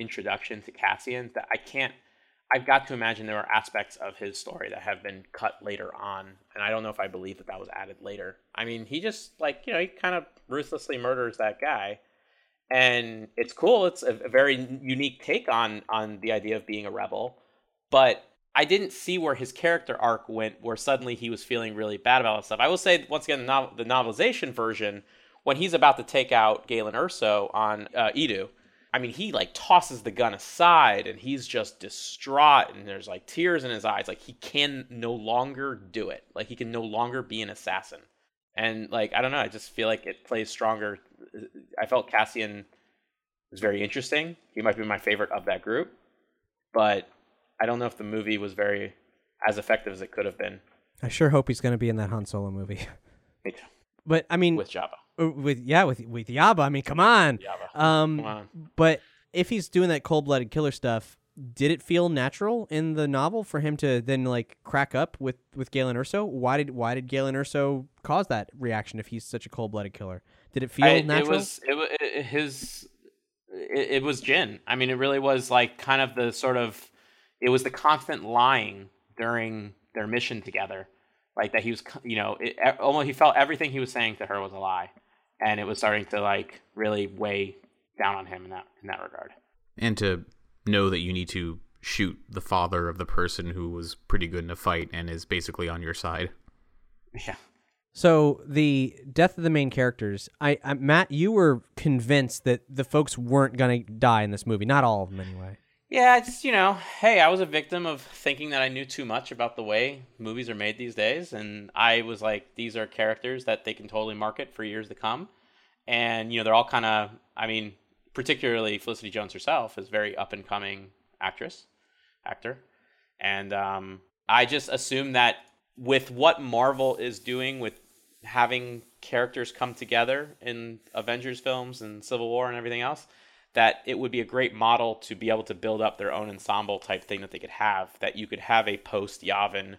introduction to Cassian that I can't. I've got to imagine there are aspects of his story that have been cut later on, and I don't know if I believe that that was added later. I mean, he just like you know he kind of ruthlessly murders that guy, and it's cool. It's a, a very unique take on on the idea of being a rebel, but I didn't see where his character arc went, where suddenly he was feeling really bad about stuff. I will say once again, the, novel, the novelization version, when he's about to take out Galen Erso on uh, Eadu, I mean, he like tosses the gun aside and he's just distraught and there's like tears in his eyes. Like he can no longer do it. Like he can no longer be an assassin. And like I don't know, I just feel like it plays stronger. I felt Cassian was very interesting. He might be my favorite of that group, but I don't know if the movie was very as effective as it could have been. I sure hope he's going to be in that Han Solo movie. Me too. But I mean, With Jabba. Uh, with yeah, with with Yaba. I mean, come on. Jabba. Um, Come on. but if he's doing that cold-blooded killer stuff, did it feel natural in the novel for him to then like crack up with with Galen Erso? Why did why did Galen Erso cause that reaction if he's such a cold-blooded killer? Did it feel I- natural? It was it, it, his. It, it was Jyn. I mean, it really was like kind of the sort of. It was the constant lying during their mission together, like that he was, you know, it, almost he felt everything he was saying to her was a lie, and it was starting to like really weigh down on him in that in that regard. and to know that you need to shoot the father of the person who was pretty good in a fight and is basically on your side. Yeah. So the death of the main characters, I, I Matt, you were convinced that the folks weren't gonna die in this movie. Not all of them, anyway. Yeah, just you know, hey, I was a victim of thinking that I knew too much about the way movies are made these days, and I was like, these are characters that they can totally market for years to come, and you know, they're all kind of, I mean, particularly Felicity Jones herself is very up and coming actress, actor, and um, I just assumed that with what Marvel is doing with having characters come together in Avengers films and Civil War and everything else, that it would be a great model to be able to build up their own ensemble type thing that they could have. That you could have a post Yavin,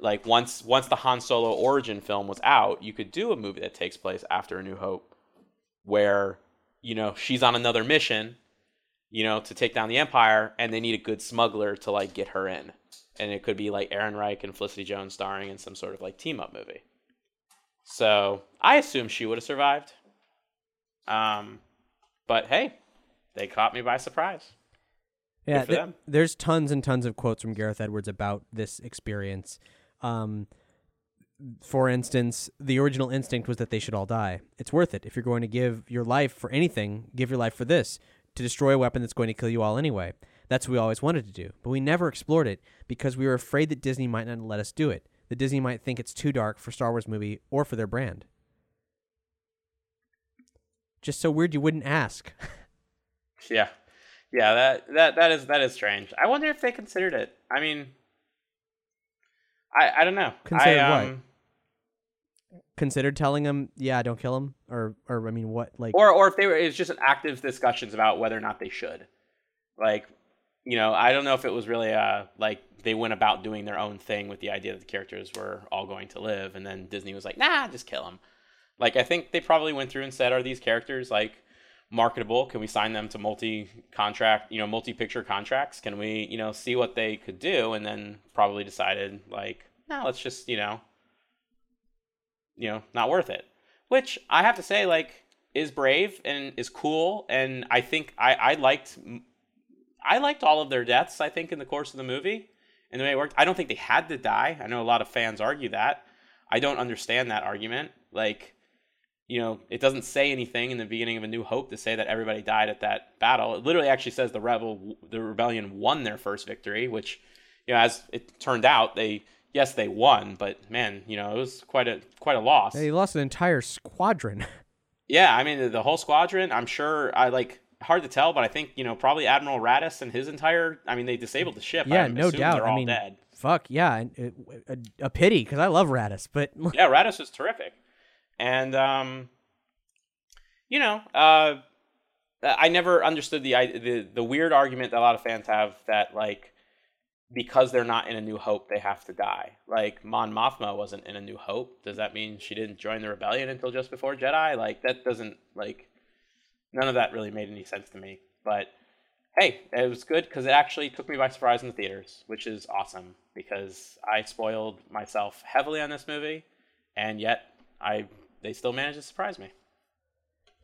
like once once the Han Solo origin film was out, you could do a movie that takes place after A New Hope, where you know she's on another mission, you know, to take down the Empire, and they need a good smuggler to like get her in, and it could be like Ehrenreich and Felicity Jones starring in some sort of like team up movie. So I assume she would have survived. Um, but hey, they caught me by surprise. Yeah, th- there's tons and tons of quotes from Gareth Edwards about this experience. Um, for instance, the original instinct was that they should all die. It's worth it. If you're going to give your life for anything, give your life for this to destroy a weapon that's going to kill you all anyway. That's what we always wanted to do, but we never explored it because we were afraid that Disney might not let us do it. That Disney might think it's too dark for Star Wars movie or for their brand. Just so weird you wouldn't ask. Yeah, yeah. That that that is that is strange. I wonder if they considered it. I mean, I I don't know. Considered I, what? um, Considered telling him, "Yeah, don't kill him," or, or I mean, what? Like, or or if they were it's just an active discussions about whether or not they should like you know i don't know if it was really uh like they went about doing their own thing with the idea that the characters were all going to live and then disney was like nah just kill them like i think they probably went through and said are these characters like marketable? Can we sign them to multi contract you know multi picture contracts? Can we you know see what they could do? And then probably decided like no let's just you know you know not worth it. Which i have to say like is brave and is cool. And i think i i liked i liked all of their deaths i think in the course of the movie and the way it worked. I don't think they had to die. I know a lot of fans argue that. I don't understand that argument. Like you know it doesn't say anything in the beginning of a new hope to say that everybody died at that battle it literally actually says the rebel the rebellion won their first victory which you know as it turned out they yes they won but man you know it was quite a quite a loss they lost an entire squadron. yeah, I mean the, whole squadron. I'm sure I like hard to tell, but I think you know probably Admiral Raddus and his entire. I mean, they disabled the ship. yeah, no doubt. They're I mean, dead. fuck yeah, and it, a, a pity because I love Raddus, but yeah, Raddus was terrific, and um, you know, uh, I never understood the the the weird argument that a lot of fans have that like because they're not in a New Hope, they have to die. Like Mon Mothma wasn't in a New Hope. Does that mean she didn't join the rebellion until just before Jedi? Like that doesn't like none of that really made any sense to me. But hey, it was good because it actually took me by surprise in the theaters, which is awesome because I spoiled myself heavily on this movie, and yet I they still managed to surprise me.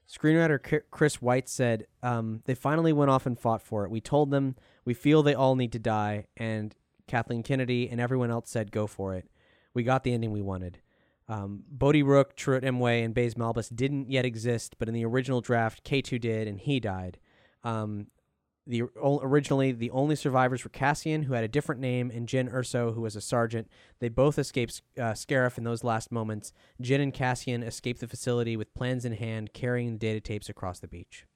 Screenwriter Chris Weitz said, um, "They finally went off and fought for it. We told them we feel they all need to die, and Kathleen Kennedy and everyone else said go for it. We got the ending we wanted. Um, Bodhi Rook, Chirrut Imwe, and Baze Malbus didn't yet exist, but in the original draft, K2 did, and he died. Um, the originally the only survivors were Cassian, who had a different name, and Jyn Erso, who was a sergeant. They both escaped uh, Scarif in those last moments. Jyn and Cassian escaped the facility with plans in hand, carrying the data tapes across the beach.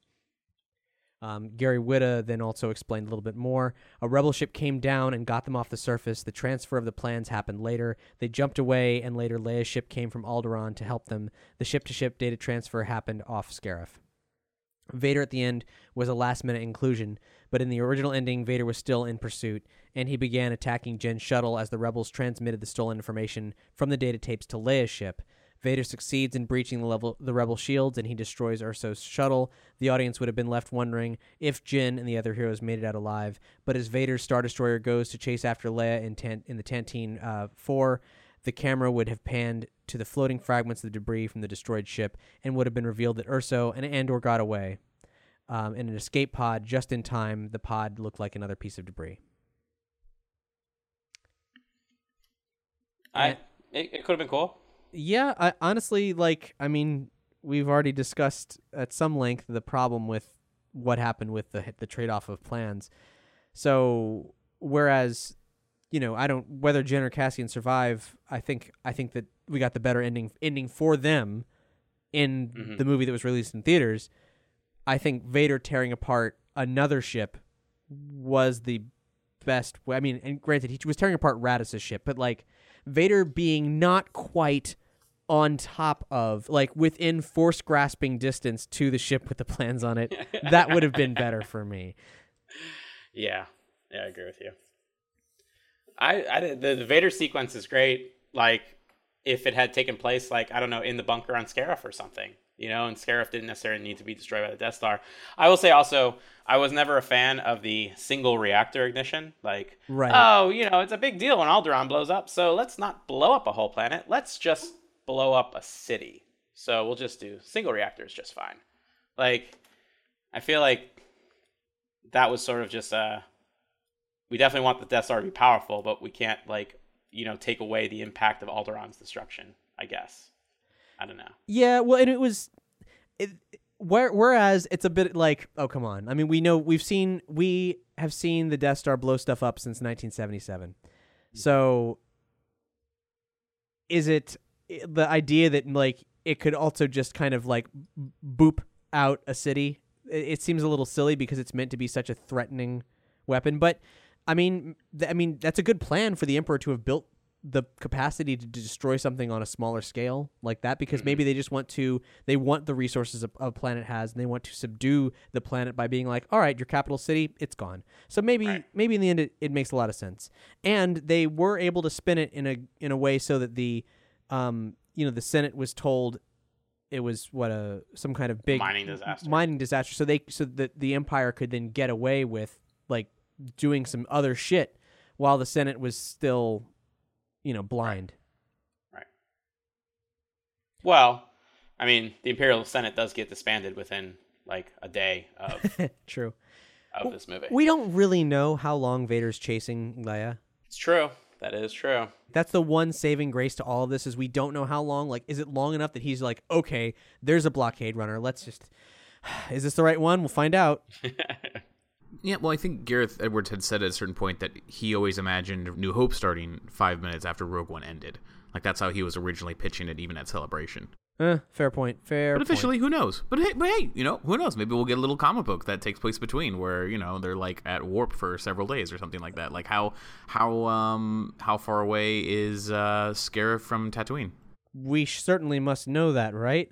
Um, Gary Whitta then also explained a little bit more. A rebel ship came down and got them off the surface. The transfer of the plans happened later. They jumped away, and later Leia's ship came from Alderaan to help them. The ship to ship data transfer happened off Scarif. Vader at the end was a last minute inclusion, but in the original ending, Vader was still in pursuit, and he began attacking Jyn's shuttle as the rebels transmitted the stolen information from the data tapes to Leia's ship. Vader succeeds in breaching the level the rebel shields and he destroys Erso's shuttle. The audience would have been left wondering if Jyn and the other heroes made it out alive. But as Vader's Star Destroyer goes to chase after Leia in, tan- in the Tantive uh, 4, the camera would have panned to the floating fragments of the debris from the destroyed ship and would have been revealed that Erso and Andor got away. Um, in an escape pod, just in time, the pod looked like another piece of debris. I it, it could have been cool. Yeah, I, honestly, like, I mean, we've already discussed at some length the problem with what happened with the the trade off of plans. So, whereas, you know, I don't whether Jyn or Cassian survive. I think I think that we got the better ending ending for them in Mhm. the movie that was released in theaters. I think Vader tearing apart another ship was the best. I mean, and granted, he was tearing apart Raddus's ship, but like Vader being not quite on top of, like within force grasping distance to the ship with the plans on it, that would have been better for me. Yeah, yeah, I agree with you. I, I the, the Vader sequence is great. Like, if it had taken place, like I don't know, in the bunker on Scarif or something, you know, and Scarif didn't necessarily need to be destroyed by the Death Star. I will say also, I was never a fan of the single reactor ignition. Like, Right. oh, you know, it's a big deal when Alderaan blows up, so let's not blow up a whole planet. Let's just blow up a city. So we'll just do single reactors just fine. Like, I feel like that was sort of just uh we definitely want the Death Star to be powerful, but we can't like you know take away the impact of Alderaan's destruction. I guess. I don't know. Yeah, well, and it was, it, where, whereas it's a bit like, oh come on. I mean, we know we've seen we have seen the Death Star blow stuff up since 1977. Mm-hmm. So, is it the idea that like it could also just kind of like boop out a city? It, it seems a little silly because it's meant to be such a threatening weapon, but I mean, th- I mean that's a good plan for the Emperor to have built the capacity to destroy something on a smaller scale like that because maybe they just want to they want the resources a, a planet has and they want to subdue the planet by being like all right your capital city it's gone. So maybe maybe in the end it, it makes a lot of sense. And they were able to spin it in a in a way so that the um you know the senate was told it was what a some kind of big Mining disaster. mining disaster. So they so that the empire could then get away with like doing some other shit while the senate was still you know blind Right. Well, I mean, the Imperial Senate does get disbanded within like a day of true of this movie. we don't really know how long vader's chasing leia it's true. That is true. that's the one saving grace to all of this is we don't know how long like is it long enough that he's like okay there's a blockade runner let's just is this the right one we'll find out Yeah, well, I think Gareth Edwards had said at a certain point that he always imagined New Hope starting five minutes after Rogue One ended. Like that's how he was originally pitching it, even at Celebration. Eh, fair point fair But point. officially, who knows? But hey, but hey, you know, who knows? Maybe we'll get a little comic book that takes place between where you know they're like at warp for several days or something like that. Like how how um how far away is uh Scarif from Tatooine? we certainly must know that right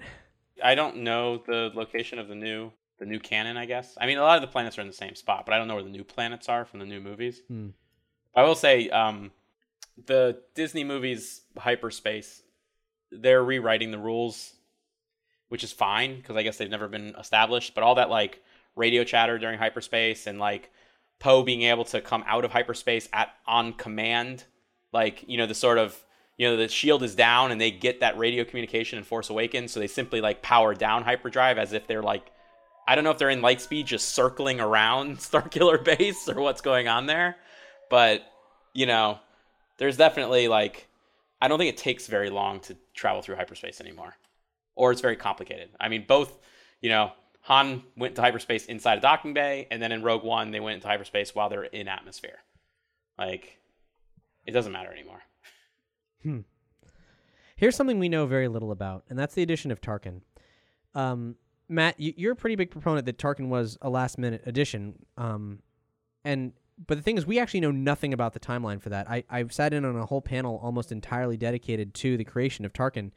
I don't know the location of the new the new canon. I guess. I mean, a lot of the planets are in the same spot, but I don't know where the new planets are from the new movies. Hmm. I will say, um, the Disney movies hyperspace, they're rewriting the rules, which is fine because I guess they've never been established. But all that like radio chatter during hyperspace and like Poe being able to come out of hyperspace at on command, like you know the sort of you know the shield is down and they get that radio communication in Force Awakens, so they simply like power down hyperdrive as if they're like I don't know if they're in light speed just circling around Starkiller Base or what's going on there, but you know, there's definitely like I don't think it takes very long to travel through hyperspace anymore, or it's very complicated. I mean, both, you know, Han went to hyperspace inside a docking bay, and then in Rogue One they went into hyperspace while they're in atmosphere. Like, it doesn't matter anymore. Hmm. Here's something we know very little about, and that's the addition of Tarkin. Um, Matt, you, you're a pretty big proponent that Tarkin was a last minute addition. Um, and but the thing is, we actually know nothing about the timeline for that. I I've sat in on a whole panel almost entirely dedicated to the creation of Tarkin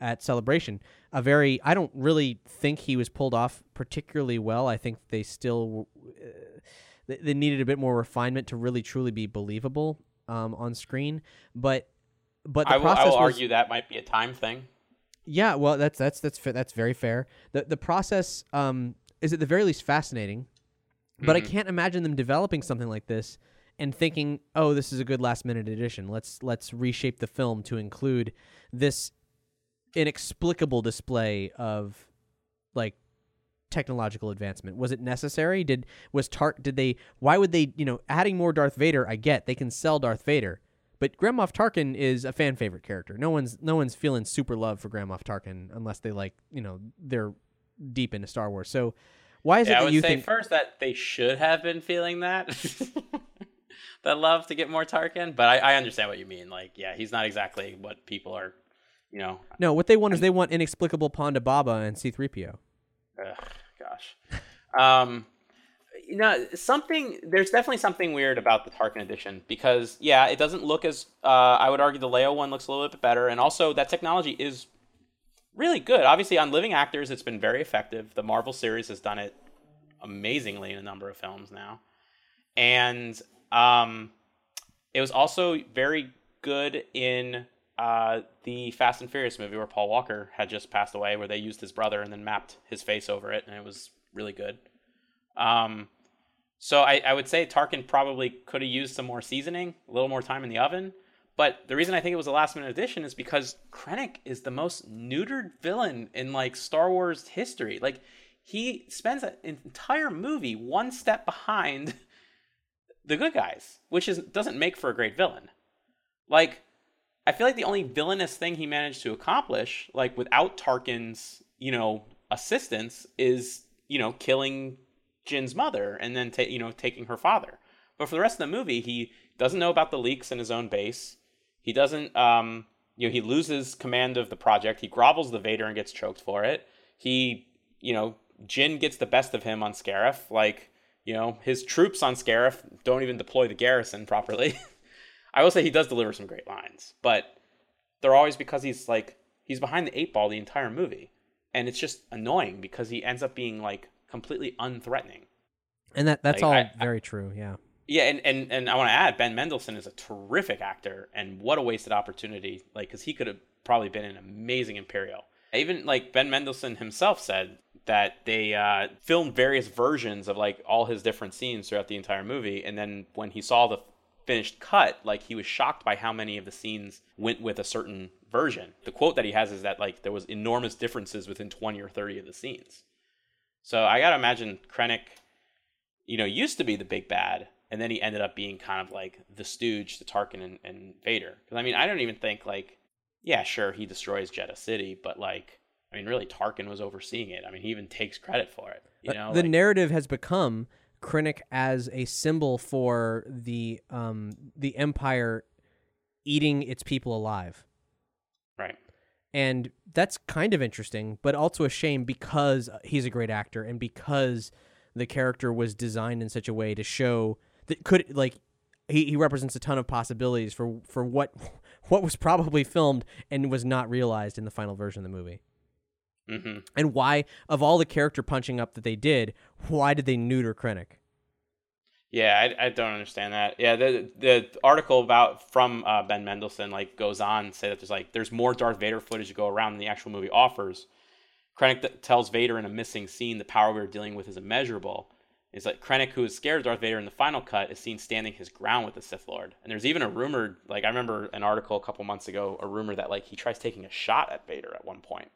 at Celebration. A very I don't really think he was pulled off particularly well. I think they still uh, they, they needed a bit more refinement to really truly be believable um, on screen. But but the I will, process I will was, argue that might be a time thing. Yeah, well, that's that's that's that's very fair. the The process um, is at the very least fascinating, but I Mhm. can't imagine them developing something like this and thinking, "Oh, this is a good last minute addition. Let's let's reshape the film to include this inexplicable display of like technological advancement. Was it necessary? Did was Tart? Did they? Why would they? You know, adding more Darth Vader. I get they can sell Darth Vader, but Grand Moff Tarkin is a fan favorite character. No one's no one's feeling super love for Grand Moff Tarkin unless they like you know they're deep into Star Wars. So why is yeah, it I would you say think? first that they should have been feeling that. that love to get more Tarkin, but I, I understand what you mean. Like, yeah, he's not exactly what people are, you know. no, what they want is they want inexplicable Ponda Baba and C three PO. Gosh. Um, you know, something. There's definitely something weird about the Tarkin edition because, yeah, it doesn't look as. Uh, I would argue the Leo one looks a little bit better, and also that technology is really good. Obviously, on living actors, it's been very effective. The Marvel series has done it amazingly in a number of films now, and um, it was also very good in uh, the Fast and Furious movie where Paul Walker had just passed away, where they used his brother and then mapped his face over it, and it was really good. Um, so I, I would say Tarkin probably could have used some more seasoning, a little more time in the oven. But the reason I think it was a last minute addition is because Krennic is the most neutered villain in like Star Wars history. Like he spends an entire movie one step behind the good guys, which is doesn't make for a great villain. Like I feel like the only villainous thing he managed to accomplish, like without Tarkin's, you know, assistance, is you know killing Jyn's mother and then ta- you know taking her father. But for the rest of the movie, he doesn't know about the leaks in his own base. He doesn't, um, you know, he loses command of the project. He grovels the Vader and gets choked for it. He, you know, Jyn gets the best of him on Scarif. Like, you know, his troops on Scarif don't even deploy the garrison properly. I will say he does deliver some great lines, but they're always because he's like he's behind the eight ball the entire movie, and it's just annoying because he ends up being like completely unthreatening. And that that's Like, all I- I- very true. Yeah. Yeah, and, and, and I want to add, Ben Mendelsohn is a terrific actor, and what a wasted opportunity. Like, because he could have probably been an amazing Imperial. Even like Ben Mendelsohn himself said that they uh, filmed various versions of like all his different scenes throughout the entire movie, and then when he saw the finished cut, like he was shocked by how many of the scenes went with a certain version. The quote that he has is that like there was enormous differences within twenty or thirty of the scenes. So I gotta imagine Krennic, you know, used to be the big bad, and then he ended up being kind of like the stooge to Tarkin and, and Vader. Because I mean, I don't even think like, yeah, sure, he destroys Jedha City, but like, I mean, really, Tarkin was overseeing it. I mean, he even takes credit for it. You know, the like- narrative has become Krennic as a symbol for the um the empire eating its people alive. And that's kind of interesting, but also a shame because he's a great actor and because the character was designed in such a way to show that could like he, he represents a ton of possibilities for for what what was probably filmed and was not realized in the final version of the movie. Mm-hmm. And why of all the character punching up that they did, why did they neuter Krennic? Yeah, I, I don't understand that. Yeah, the the article about from uh, Ben Mendelsohn like goes on to say that there's like there's more Darth Vader footage to go around than the actual movie offers. Krennic tells Vader in a missing scene the power we're dealing with is immeasurable. It's like Krennic, who is scared of Darth Vader in the final cut, is seen standing his ground with the Sith Lord. And there's even a rumored, like I remember an article a couple months ago, a rumor that like he tries taking a shot at Vader at one point.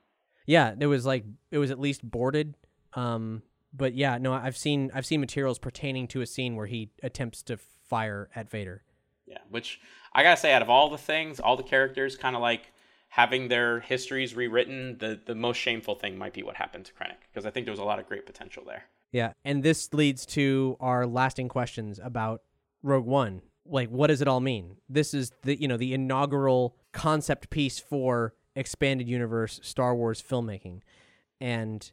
Yeah, it was like it was at least boarded. Um, but yeah, no, I've seen I've seen materials pertaining to a scene where he attempts to fire at Vader. Yeah, which I gotta say, out of all the things, all the characters kind of like having their histories rewritten, the the most shameful thing might be what happened to Krennic because I think there was a lot of great potential there. Yeah, and this leads to our lasting questions about Rogue One. Like, what does it all mean? This is the you know the inaugural concept piece for expanded universe Star Wars filmmaking, and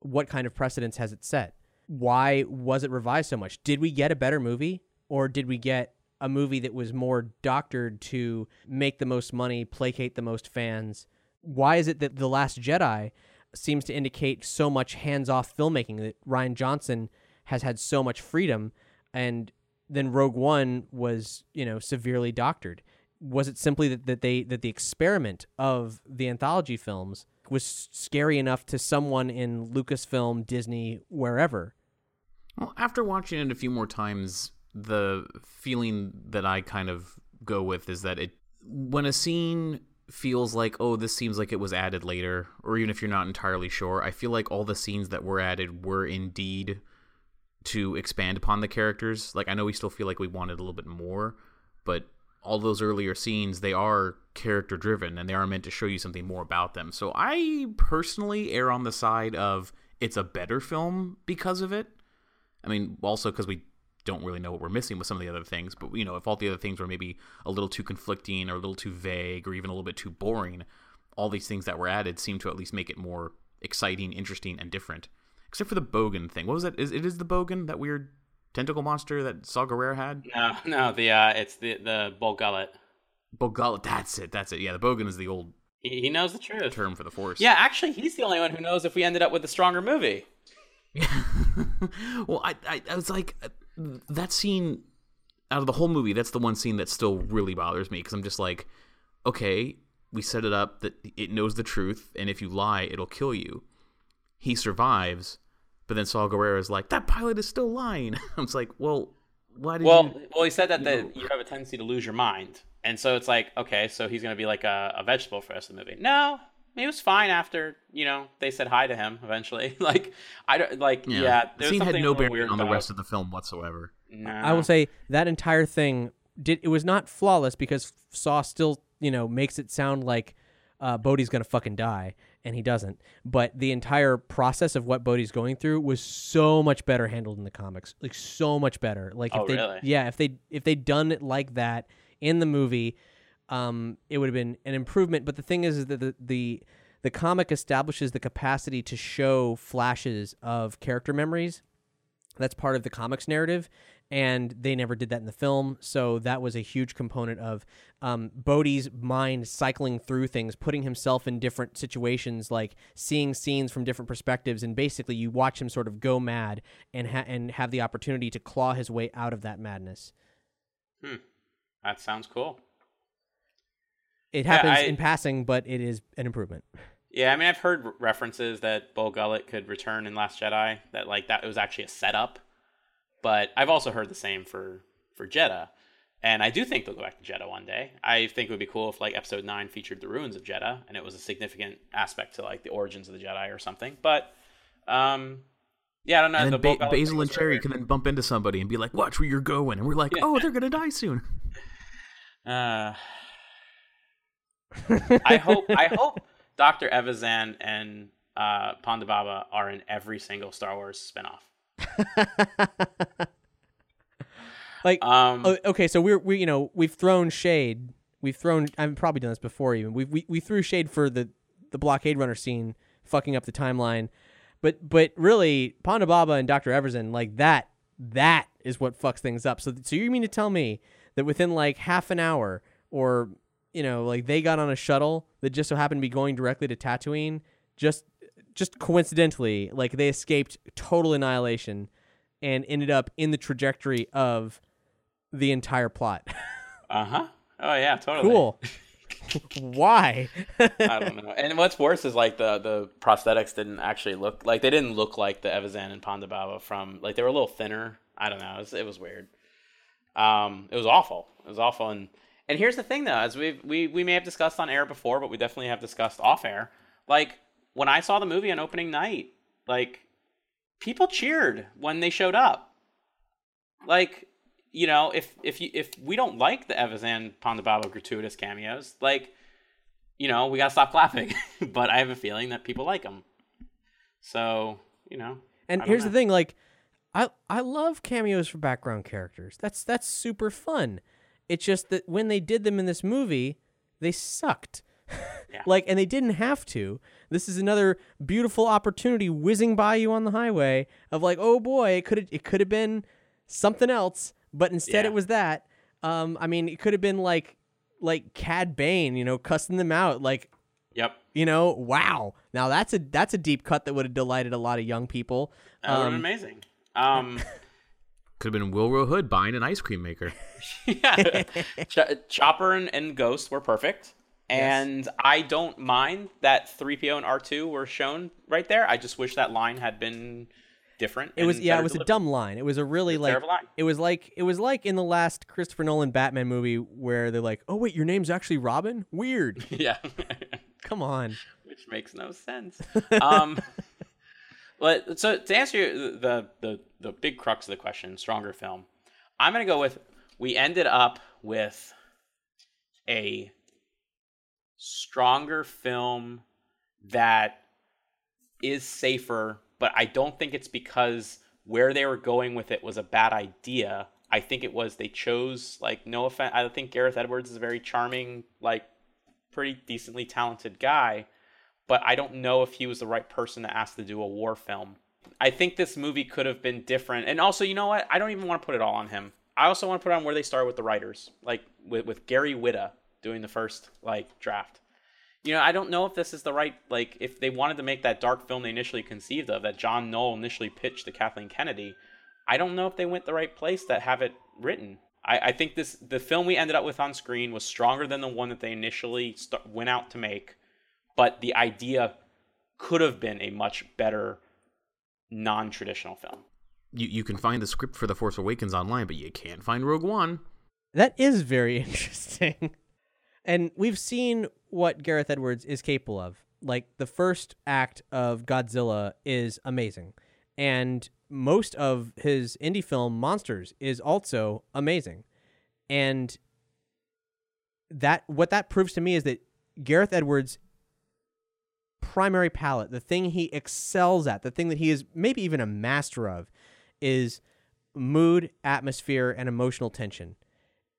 what kind of precedence has it set? Why was it revised so much? Did we get a better movie or did we get a movie that was more doctored to make the most money, placate the most fans? Why is it that The Last Jedi seems to indicate so much hands-off filmmaking that Rian Johnson has had so much freedom and then Rogue One was, you know, severely doctored? Was it simply that, that they that the experiment of the anthology films was scary enough to someone in Lucasfilm, Disney, wherever? Well, after watching it a few more times, the feeling that I kind of go with is that it when a scene feels like oh this seems like it was added later or even if you're not entirely sure i feel like all the scenes that were added were indeed to expand upon the characters like i know we still feel like we wanted a little bit more but all those earlier scenes they are character driven and they are meant to show you something more about them so i personally err on the side of it's a better film because of it i mean also because we don't really know what we're missing with some of the other things. But you know, if all the other things were maybe a little too conflicting or a little too vague or even a little bit too boring, all these things that were added seem to at least make it more exciting, interesting, and different. Except for the Bogan thing. What was that? Is it is the Bogan that weird tentacle monster that Saw Gerrera had? No, no, the uh, it's the the Bor Gullet. Bor Gullet. That's it. That's it. Yeah, the Bogan is the old. He, he knows the truth. Term for the Force. Yeah, actually, he's the only one who knows if we ended up with a stronger movie. well, I, I, I was like, that scene out of the whole movie, that's the one scene that still really bothers me because I'm just like, okay, we set it up that it knows the truth, and if you lie, it'll kill you. He survives, but then Saw Gerrera is like, that pilot is still lying. I was like, well, why did well, you? Well, he said that that you have a tendency to lose your mind, and so it's like, okay, so he's gonna be like a, a vegetable for the rest of the movie. No, he was fine after you know they said hi to him eventually. like I don't like yeah. yeah the scene had no bearing on the rest of the film whatsoever. No. I will say that entire thing did it was not flawless because Saw still you know makes it sound like uh, Bodhi's gonna fucking die and he doesn't. But the entire process of what Bodhi's going through was so much better handled in the comics, like so much better. Like if oh, they really? yeah if they if they'd done it like that in the movie um, it would have been an improvement. But the thing is, is that the, the the comic establishes the capacity to show flashes of character memories. That's part of the comics narrative, and they never did that in the film. So that was a huge component of um, Bodhi's mind cycling through things, putting himself in different situations, like seeing scenes from different perspectives, and basically you watch him sort of go mad and ha- and have the opportunity to claw his way out of that madness. Hmm, that sounds cool. It happens I, in passing, but it is an improvement. Yeah, I mean, I've heard references that Bor Gullet could return in Last Jedi. That like that it was actually a setup, but I've also heard the same for for Jedha, and I do think they'll go back to Jedha one day. I think it would be cool if like Episode Nine featured the ruins of Jedha, and it was a significant aspect to like the origins of the Jedi or something. But um, yeah, I don't know. And the then ba- Basil and Cherry can then bump into somebody and be like, "Watch where you're going," and we're like, "Oh, they're gonna die soon." Uh, I hope I hope Dr. Evazan and uh, Ponda Baba are in every single Star Wars spinoff. like, um, okay, so we're we you know we've thrown shade. We've thrown. I've probably done this before. Even we we we threw shade for the the blockade runner scene fucking up the timeline, but but really Ponda Baba and Dr. Evazan like that that is what fucks things up. So so you mean to tell me that within like half an hour or you know, like they got on a shuttle that just so happened to be going directly to Tatooine, just just coincidentally, like they escaped total annihilation and ended up in the trajectory of the entire plot. uh huh. Oh yeah, totally. Cool. Why? I don't know. And what's worse is like the the prosthetics didn't actually look like they didn't look like the Evazan and Ponda Baba from like they were a little thinner. I don't know. It was, it was weird. Um, it was awful. It was awful and and here's the thing, though, as we we we may have discussed on air before, but we definitely have discussed off air. Like when I saw the movie on opening night, like people cheered when they showed up. Like you know, if if you if we don't like the Evazan Ponda Baba gratuitous cameos, like you know, we gotta stop clapping. but I have a feeling that people like them. So you know. And here's know. the thing, like. I, I love cameos for background characters. That's that's super fun. It's just that when they did them in this movie, they sucked like, and they didn't have to. This is another beautiful opportunity whizzing by you on the highway of like, oh boy, it could it could have been something else, but instead Yeah. it was that. Um, I mean, it could have been like like Cad Bane, you know, cussing them out, like Yep. you know, wow. Now that's a that's a deep cut that would have delighted a lot of young people. That would have Um, been amazing. Um, Could have been Willrow Hood buying an ice cream maker. yeah. Ch- Chopper and, and Ghost were perfect. And I don't mind that 3PO and R2 were shown right there. I just wish that line had been different. It was yeah, it was a dumb line. It was a really It's like it was like it was like in the last Christopher Nolan Batman movie where they're like, "Oh wait, your name's actually Robin? Weird." Yeah. Come on. Which makes no sense. Um, but so to answer your, the, the the big crux of the question, stronger film, I'm gonna go with we ended up with a stronger film that is safer, but I don't think it's because where they were going with it was a bad idea. I think it was they chose like no offense. I think Gareth Edwards is a very charming, like pretty decently talented guy, but I don't know if he was the right person to ask to do a war film. I think this movie could have been different. And also, you know what? I don't even want to put it all on him. I also want to put on where they started with the writers, like with, with Gary Whitta doing the first like draft. You know, I don't know if this is the right like if they wanted to make that dark film they initially conceived of that John Knoll initially pitched to Kathleen Kennedy. I don't know if they went the right place to have it written. I, I think this the film we ended up with on screen was stronger than the one that they initially st- went out to make, but the idea could have been a much better non-traditional film. You you can find the script for The Force Awakens online, but you can't find Rogue One. That is very interesting. And we've seen what Gareth Edwards is capable of. Like the first act of Godzilla is amazing. And most of his indie film Monsters is also amazing. And that what that proves to me is that Gareth Edwards primary palette, the thing he excels at, the thing that he is maybe even a master of is mood, atmosphere and emotional tension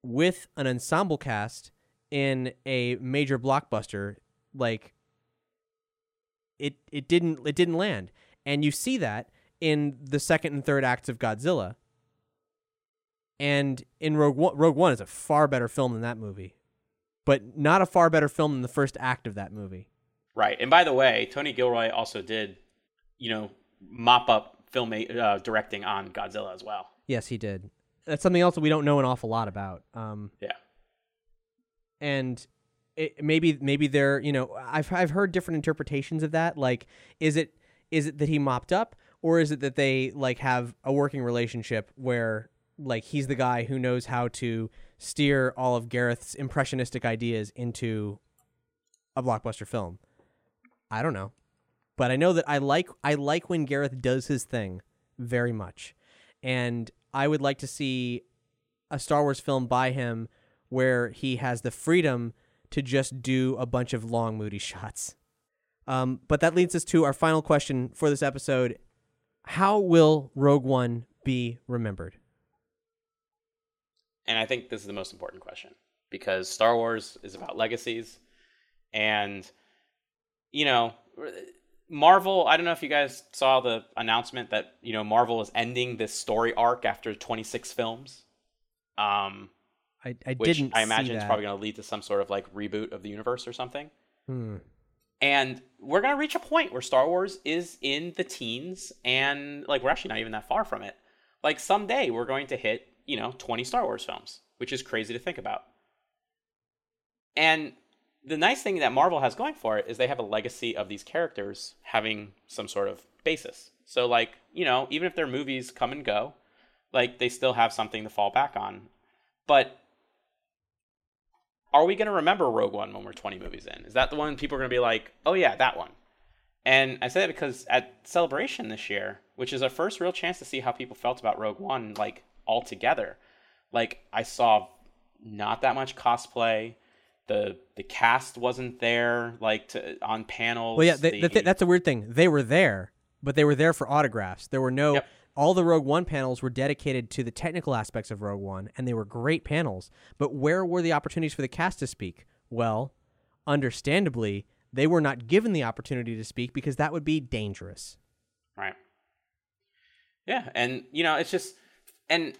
with an ensemble cast in a major blockbuster like it it didn't it didn't land and you see that in the second and third acts of Godzilla and in Rogue One, Rogue One is a far better film than that movie but not a far better film than the first act of that movie Right. And by the way, Tony Gilroy also did, you know, mop up film uh, directing on Godzilla as well. yes he did that's something else that we don't know an awful lot about um Yeah. And it, maybe maybe they're you know I've I've heard different interpretations of that. Like, is it is it that he mopped up, or is it that they like have a working relationship where like he's the guy who knows how to steer all of Gareth's impressionistic ideas into a blockbuster film? I don't know, but I know that I like I like when Gareth does his thing very much, and I would like to see a Star Wars film by him where he has the freedom to just do a bunch of long, moody shots. Um, but that leads us to our final question for this episode How will Rogue One be remembered? And I think this is the most important question because Star Wars is about legacies. And, you know, Marvel, I don't know if you guys saw the announcement that, you know, Marvel is ending this story arc after 26 films. Um, I, I which didn't I imagine is that. probably going to lead to some sort of like reboot of the universe or something. Hmm. And we're going to reach a point where Star Wars is in the teens and like we're actually not even that far from it. Like someday we're going to hit, you know, 20 Star Wars films, which is crazy to think about. And the nice thing that Marvel has going for it is they have a legacy of these characters having some sort of basis. So like, you know, even if their movies come and go, like they still have something to fall back on. But are we going to remember Rogue One when we're 20 movies in? Is that the one people are going to be like, "Oh yeah, that one." And I say that because at Celebration this year, which is our first real chance to see how people felt about Rogue One like all together, like I saw not that much cosplay. The the cast wasn't there like to, on panels. Well, yeah, the, The- the th- that's a weird thing. They were there, but they were there for autographs. There were no. Yep. All the Rogue One panels were dedicated to the technical aspects of Rogue One, and they were great panels. But where were the opportunities for the cast to speak? Well, understandably, they were not given the opportunity to speak because that would be dangerous. Right. Yeah, and you know, it's just and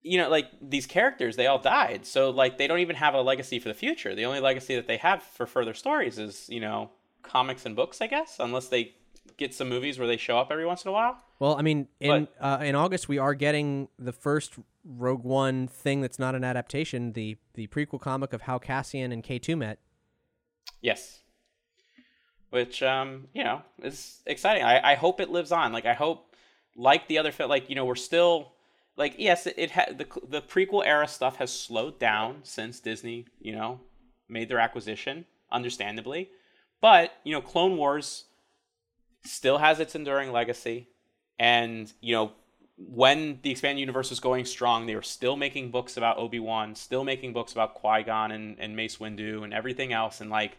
you know, like these characters, they all died. So like they don't even have a legacy for the future. The only legacy that they have for further stories is, you know, comics and books, I guess, unless they get some movies where they show up every once in a while. Well, I mean, in uh, in August we are getting the first Rogue One thing that's not an adaptation, the the prequel comic of how Cassian and K2 met. Yes. Which um, you know, is exciting. I, I hope it lives on. Like I hope like the other film like, you know, we're still like yes, it, it had the the prequel era stuff has slowed down since Disney, you know, made their acquisition, understandably. But, you know, Clone Wars still has its enduring legacy. And, you know, when the expanded universe was going strong, they were still making books about Obi Wan, still making books about Qui Gon and, and Mace Windu and everything else. And like,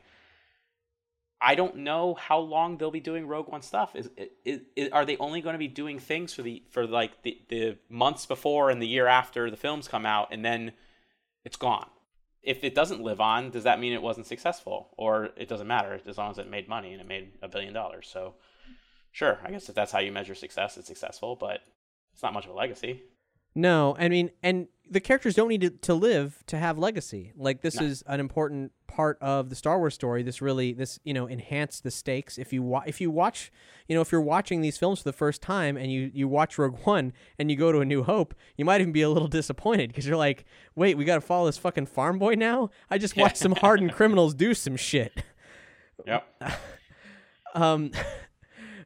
I don't know how long they'll be doing Rogue One stuff. Is, is, is are they only going to be doing things for the for like the, the months before and the year after the films come out, and then it's gone? If it doesn't live on, does that mean it wasn't successful, or it doesn't matter as long as it made money and it made a billion dollars? So, sure, I guess if that's how you measure success, it's successful, but it's not much of a legacy. No, I mean, and the characters don't need to, to live to have legacy. Like this No. is an important part of the Star Wars story. This really, this you know, enhanced the stakes. If you wa- if you watch, you know, if you're watching these films for the first time and you you watch Rogue One and you go to A New Hope, you might even be a little disappointed because you're like, wait, we got to follow this fucking farm boy now. I just watched some hardened criminals do some shit. Yep. Um,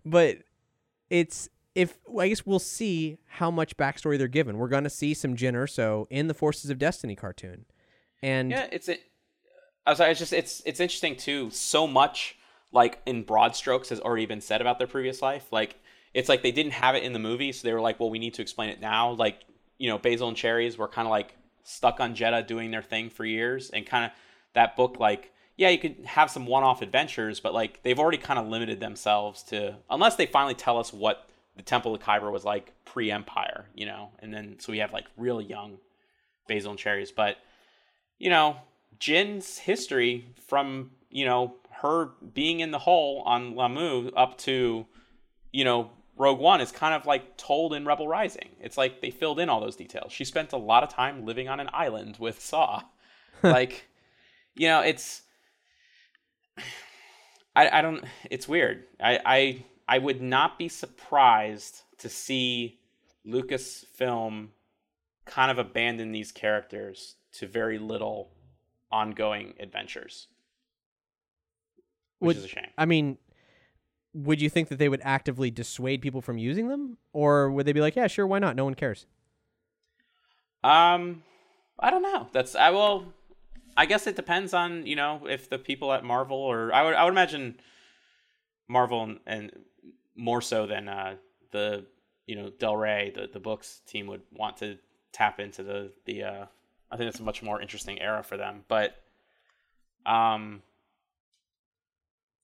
but it's if I guess we'll see how much backstory they're given. We're gonna see some Jyn Erso in the Forces of Destiny cartoon, and yeah, it's it. I was it's just it's it's interesting too. So much like in broad strokes has already been said about their previous life. Like it's like they didn't have it in the movie, so they were like, well, we need to explain it now. Like you know, Baze and Chirrut were kind of like stuck on Jedha doing their thing for years, and kind of that book like. Yeah, you could have some one-off adventures, but like they've already kind of limited themselves to unless they finally tell us what the Temple of Kyber was like pre-Empire, you know, and then so we have like real young Baze and Chirrut, but you know, Jyn's history from, you know, her being in the hole on Lah'mu up to, you know, Rogue One is kind of like told in Rebel Rising. It's like they filled in all those details. She spent a lot of time living on an island with Saw. like, you know, it's I, I don't it's weird. I, I I would not be surprised to see Lucasfilm kind of abandon these characters to very little ongoing adventures. Which Would- is a shame. I mean, would you think that they would actively dissuade people from using them, or would they be like, yeah, sure, why not? No one cares. Um, I don't know. That's I will. I guess it depends on you know if the people at Marvel or I would I would imagine Marvel and, and more so than uh, the you know Del Rey the the books team would want to tap into the the uh, I think it's a much more interesting era for them. But um,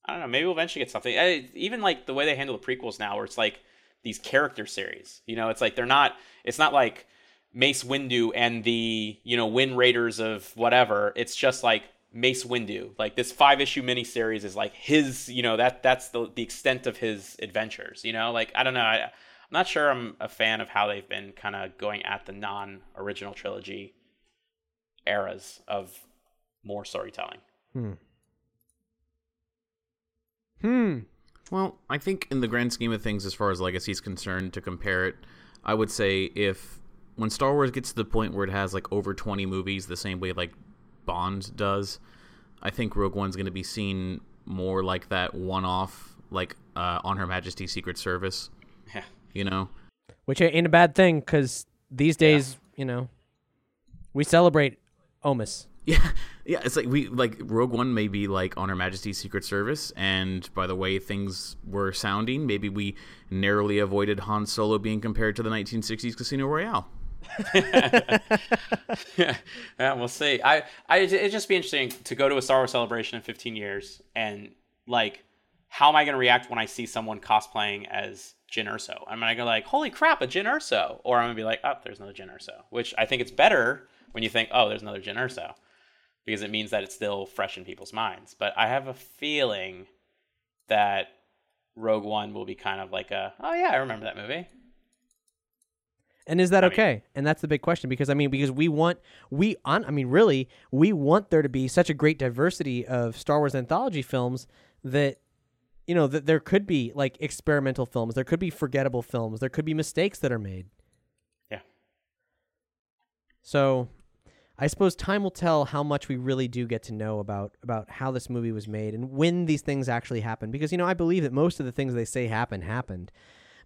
I don't know. Maybe we'll eventually get something. I, even like the way they handle the prequels now, where it's like these character series. You know, it's like they're not. It's not like Mace Windu and the you know Wind Raiders of whatever. It's just like Mace Windu. Like this five issue miniseries is like his. You know that that's the the extent of his adventures. You know, like I don't know. I, I'm not sure I'm a fan of how they've been kind of going at the non original trilogy eras of more storytelling. Hmm. Hmm. Well, I think in the grand scheme of things, as far as legacy is concerned, to compare it, I would say if when Star Wars gets to the point where it has like over 20 movies, the same way like Bond does, I think Rogue One's going to be seen more like that one off, like uh, on Her Majesty's Secret Service. Yeah. You know? Which ain't a bad thing because these days, you know, we celebrate Omus. Yeah, yeah. It's like we like Rogue One may be like on Her Majesty's Secret Service, and by the way things were sounding, maybe we narrowly avoided Han Solo being compared to the 1960s Casino Royale. yeah, we'll see. I, I, it'd just be interesting to go to a Star Wars celebration in 15 years and like, how am I going to react when I see someone cosplaying as Jyn Erso? Am I going to go like, holy crap, a Jyn Erso? Or I'm going to be like, oh, there's another Jyn Erso, which I think it's better when you think, oh, there's another Jyn Erso. because it means that it's still fresh in people's minds. But I have a feeling that Rogue One will be kind of like a, oh yeah, I remember that movie. And is that I mean- okay? and that's the big question because I mean because we want we on I mean really we want there to be such a great diversity of Star Wars anthology films that you know that there could be like experimental films, there could be forgettable films, there could be mistakes that are made. Yeah. So I suppose time will tell how much we really do get to know about about how this movie was made and when these things actually happened because you know I believe that most of the things they say happened happened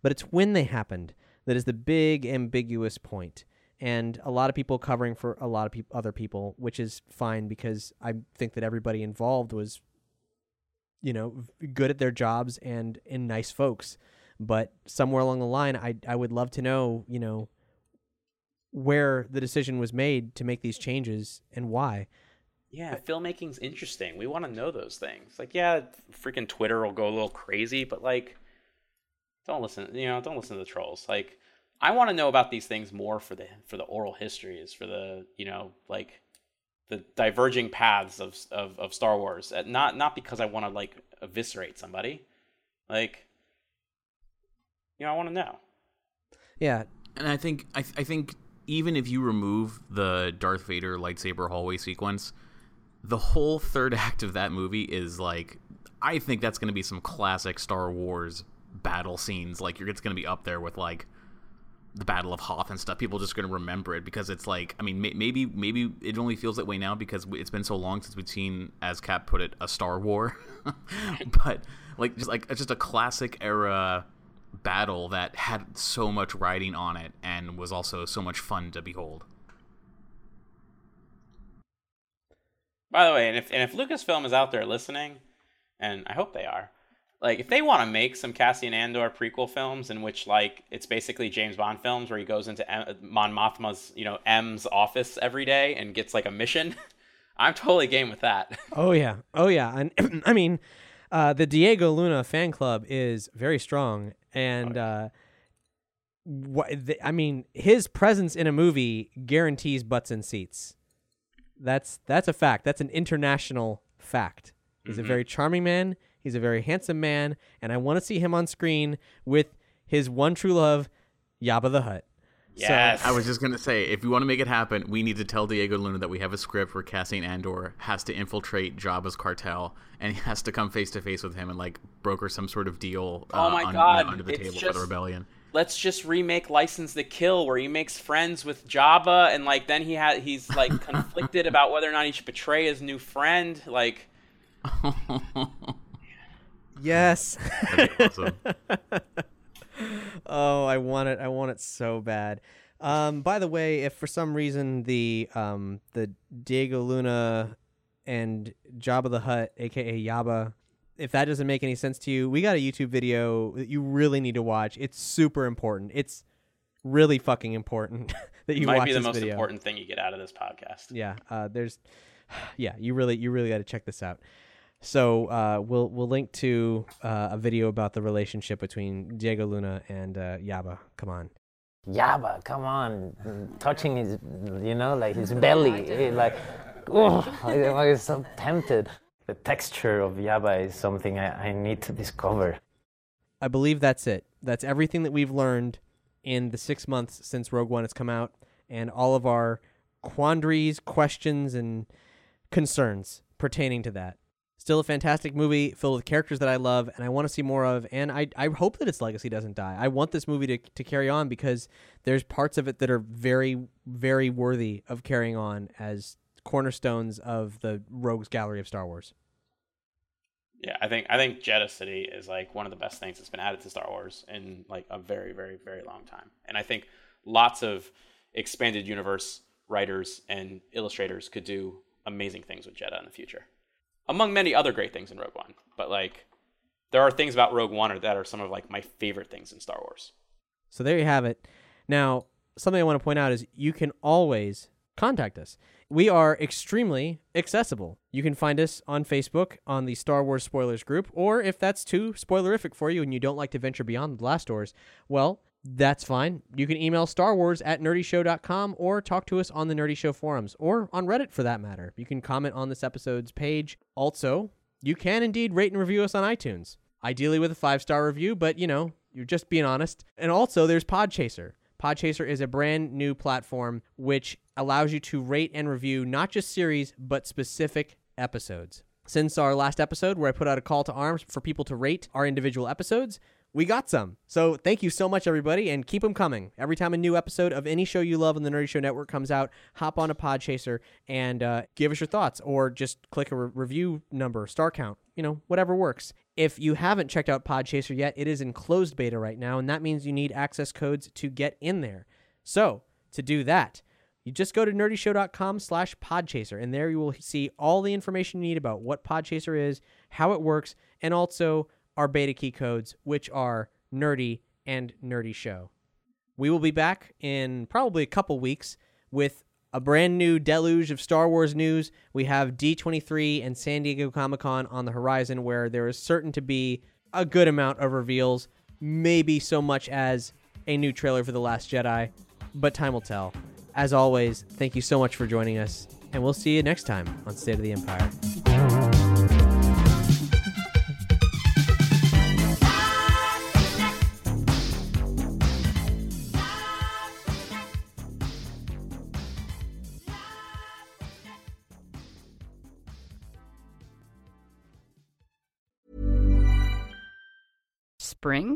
but it's when they happened that is the big ambiguous point and a lot of people covering for a lot of peop- other people which is fine because I think that everybody involved was you know good at their jobs and and nice folks but somewhere along the line I I would love to know you know where the decision was made to make these changes and why. Yeah, filmmaking's interesting. We want to know those things. Like, yeah, freaking Twitter will go a little crazy, but like, don't listen. You know, don't listen to the trolls. Like, I want to know about these things more for the for the oral histories, for the you know, like the diverging paths of of, of Star Wars. Uh, Not not because I want to like eviscerate somebody. Like, you know, I want to know. Yeah, And I think I, I think even if you remove the Darth Vader lightsaber hallway sequence, the whole third act of that movie is like I think that's going to be some classic Star Wars battle scenes. Like you're it's going to be up there with like the Battle of Hoth and stuff. People are just going to remember it because it's like I mean may, maybe maybe it only feels that way now because it's been so long since we've seen, as Cap put it, a Star War. but like just like just a classic era battle that had so much writing on it and was also so much fun to behold. By the way, and if and if Lucasfilm is out there listening, and I hope they are, like if they want to make some Cassian Andor prequel films in which like it's basically James Bond films where he goes into M- Mon Mothma's you know M's office every day and gets like a mission, I'm totally game with that. Oh yeah, oh yeah, and I mean, uh, the Diego Luna fan club is very strong, and uh, what the, I mean, his presence in a movie guarantees butts and seats. That's that's a fact. That's an international fact. He's a very charming man. He's a very handsome man, and I want to see him on screen with his one true love, Yabba the Hutt. Yes. I was just gonna say, if we want to make it happen, we need to tell Diego Luna that we have a script where Cassian Andor has to infiltrate Jabba's cartel, and he has to come face to face with him and like broker some sort of deal. Oh uh, my un- God, under the it's table for the rebellion. Let's just remake License to Kill, where he makes friends with Jabba, and like then he had he's like conflicted about whether or not he should betray his new friend. Like, Yes. Awesome. oh, I want it. I want it so bad. Um, by the way, if for some reason the um, the Diego Luna and Jabba the Hutt, aka Yaba, if that doesn't make any sense to you, we got a YouTube video that you really need to watch. It's super important. It's really fucking important that you watch this. It might watch be the most video. important thing you get out of this podcast. Yeah, uh, there's, yeah, you really, you really got to check this out. So uh, we'll we'll link to uh, a video about the relationship between Diego Luna and uh, Yaba. Come on. Yabba, come on, touching his, you know, like his belly, like, oh, I'm so tempted. The texture of Yabba is something I, I need to discover. I believe that's it. That's everything that we've learned in the six months since Rogue One has come out, and all of our quandaries, questions, and concerns pertaining to that. Still a fantastic movie filled with characters that I love and I want to see more of. And I, I hope that its legacy doesn't die. I want this movie to, to carry on because there's parts of it that are very, very worthy of carrying on as cornerstones of the Rogues Gallery of Star Wars. Yeah, I think I think Jedha City is like one of the best things that's been added to Star Wars in like a very, very, very long time. And I think lots of expanded universe writers and illustrators could do amazing things with Jedha in the future. Among many other great things in Rogue One. But like there are things about Rogue One that are some of like my favorite things in Star Wars. So there you have it. Now, something I want to point out is you can always contact us. We are extremely accessible. You can find us on Facebook on the Star Wars Spoilers group, or if that's too spoilerific for you and you don't like to venture beyond the blast doors, well, that's fine. You can email Star Wars at nerdyshow.com or talk to us on the Nerdy Show forums or on Reddit for that matter. You can comment on this episode's page. Also, you can indeed rate and review us on iTunes, ideally with a five star review, but you know, you're just being honest. And also, there's Podchaser. Podchaser is a brand new platform which allows you to rate and review not just series, but specific episodes. Since our last episode, where I put out a call to arms for people to rate our individual episodes, we got some. So thank you so much, everybody, and keep them coming. Every time a new episode of any show you love on the Nerdy Show Network comes out, hop on a Podchaser and uh, give us your thoughts, or just click a re- review number, star count, you know, whatever works. If you haven't checked out Podchaser yet, it is in closed beta right now, and that means you need access codes to get in there. So to do that, you just go to nerdyshow.com slash podchaser, and there you will see all the information you need about what Podchaser is, how it works, and also our beta key codes, which are nerdy and nerdy show. We will be back in probably a couple weeks with a brand new deluge of Star Wars news. We have D23 and San Diego Comic Con on the horizon, where there is certain to be a good amount of reveals, maybe so much as a new trailer for The Last Jedi, but time will tell. As always, thank you so much for joining us, and we'll see you next time on State of the Empire.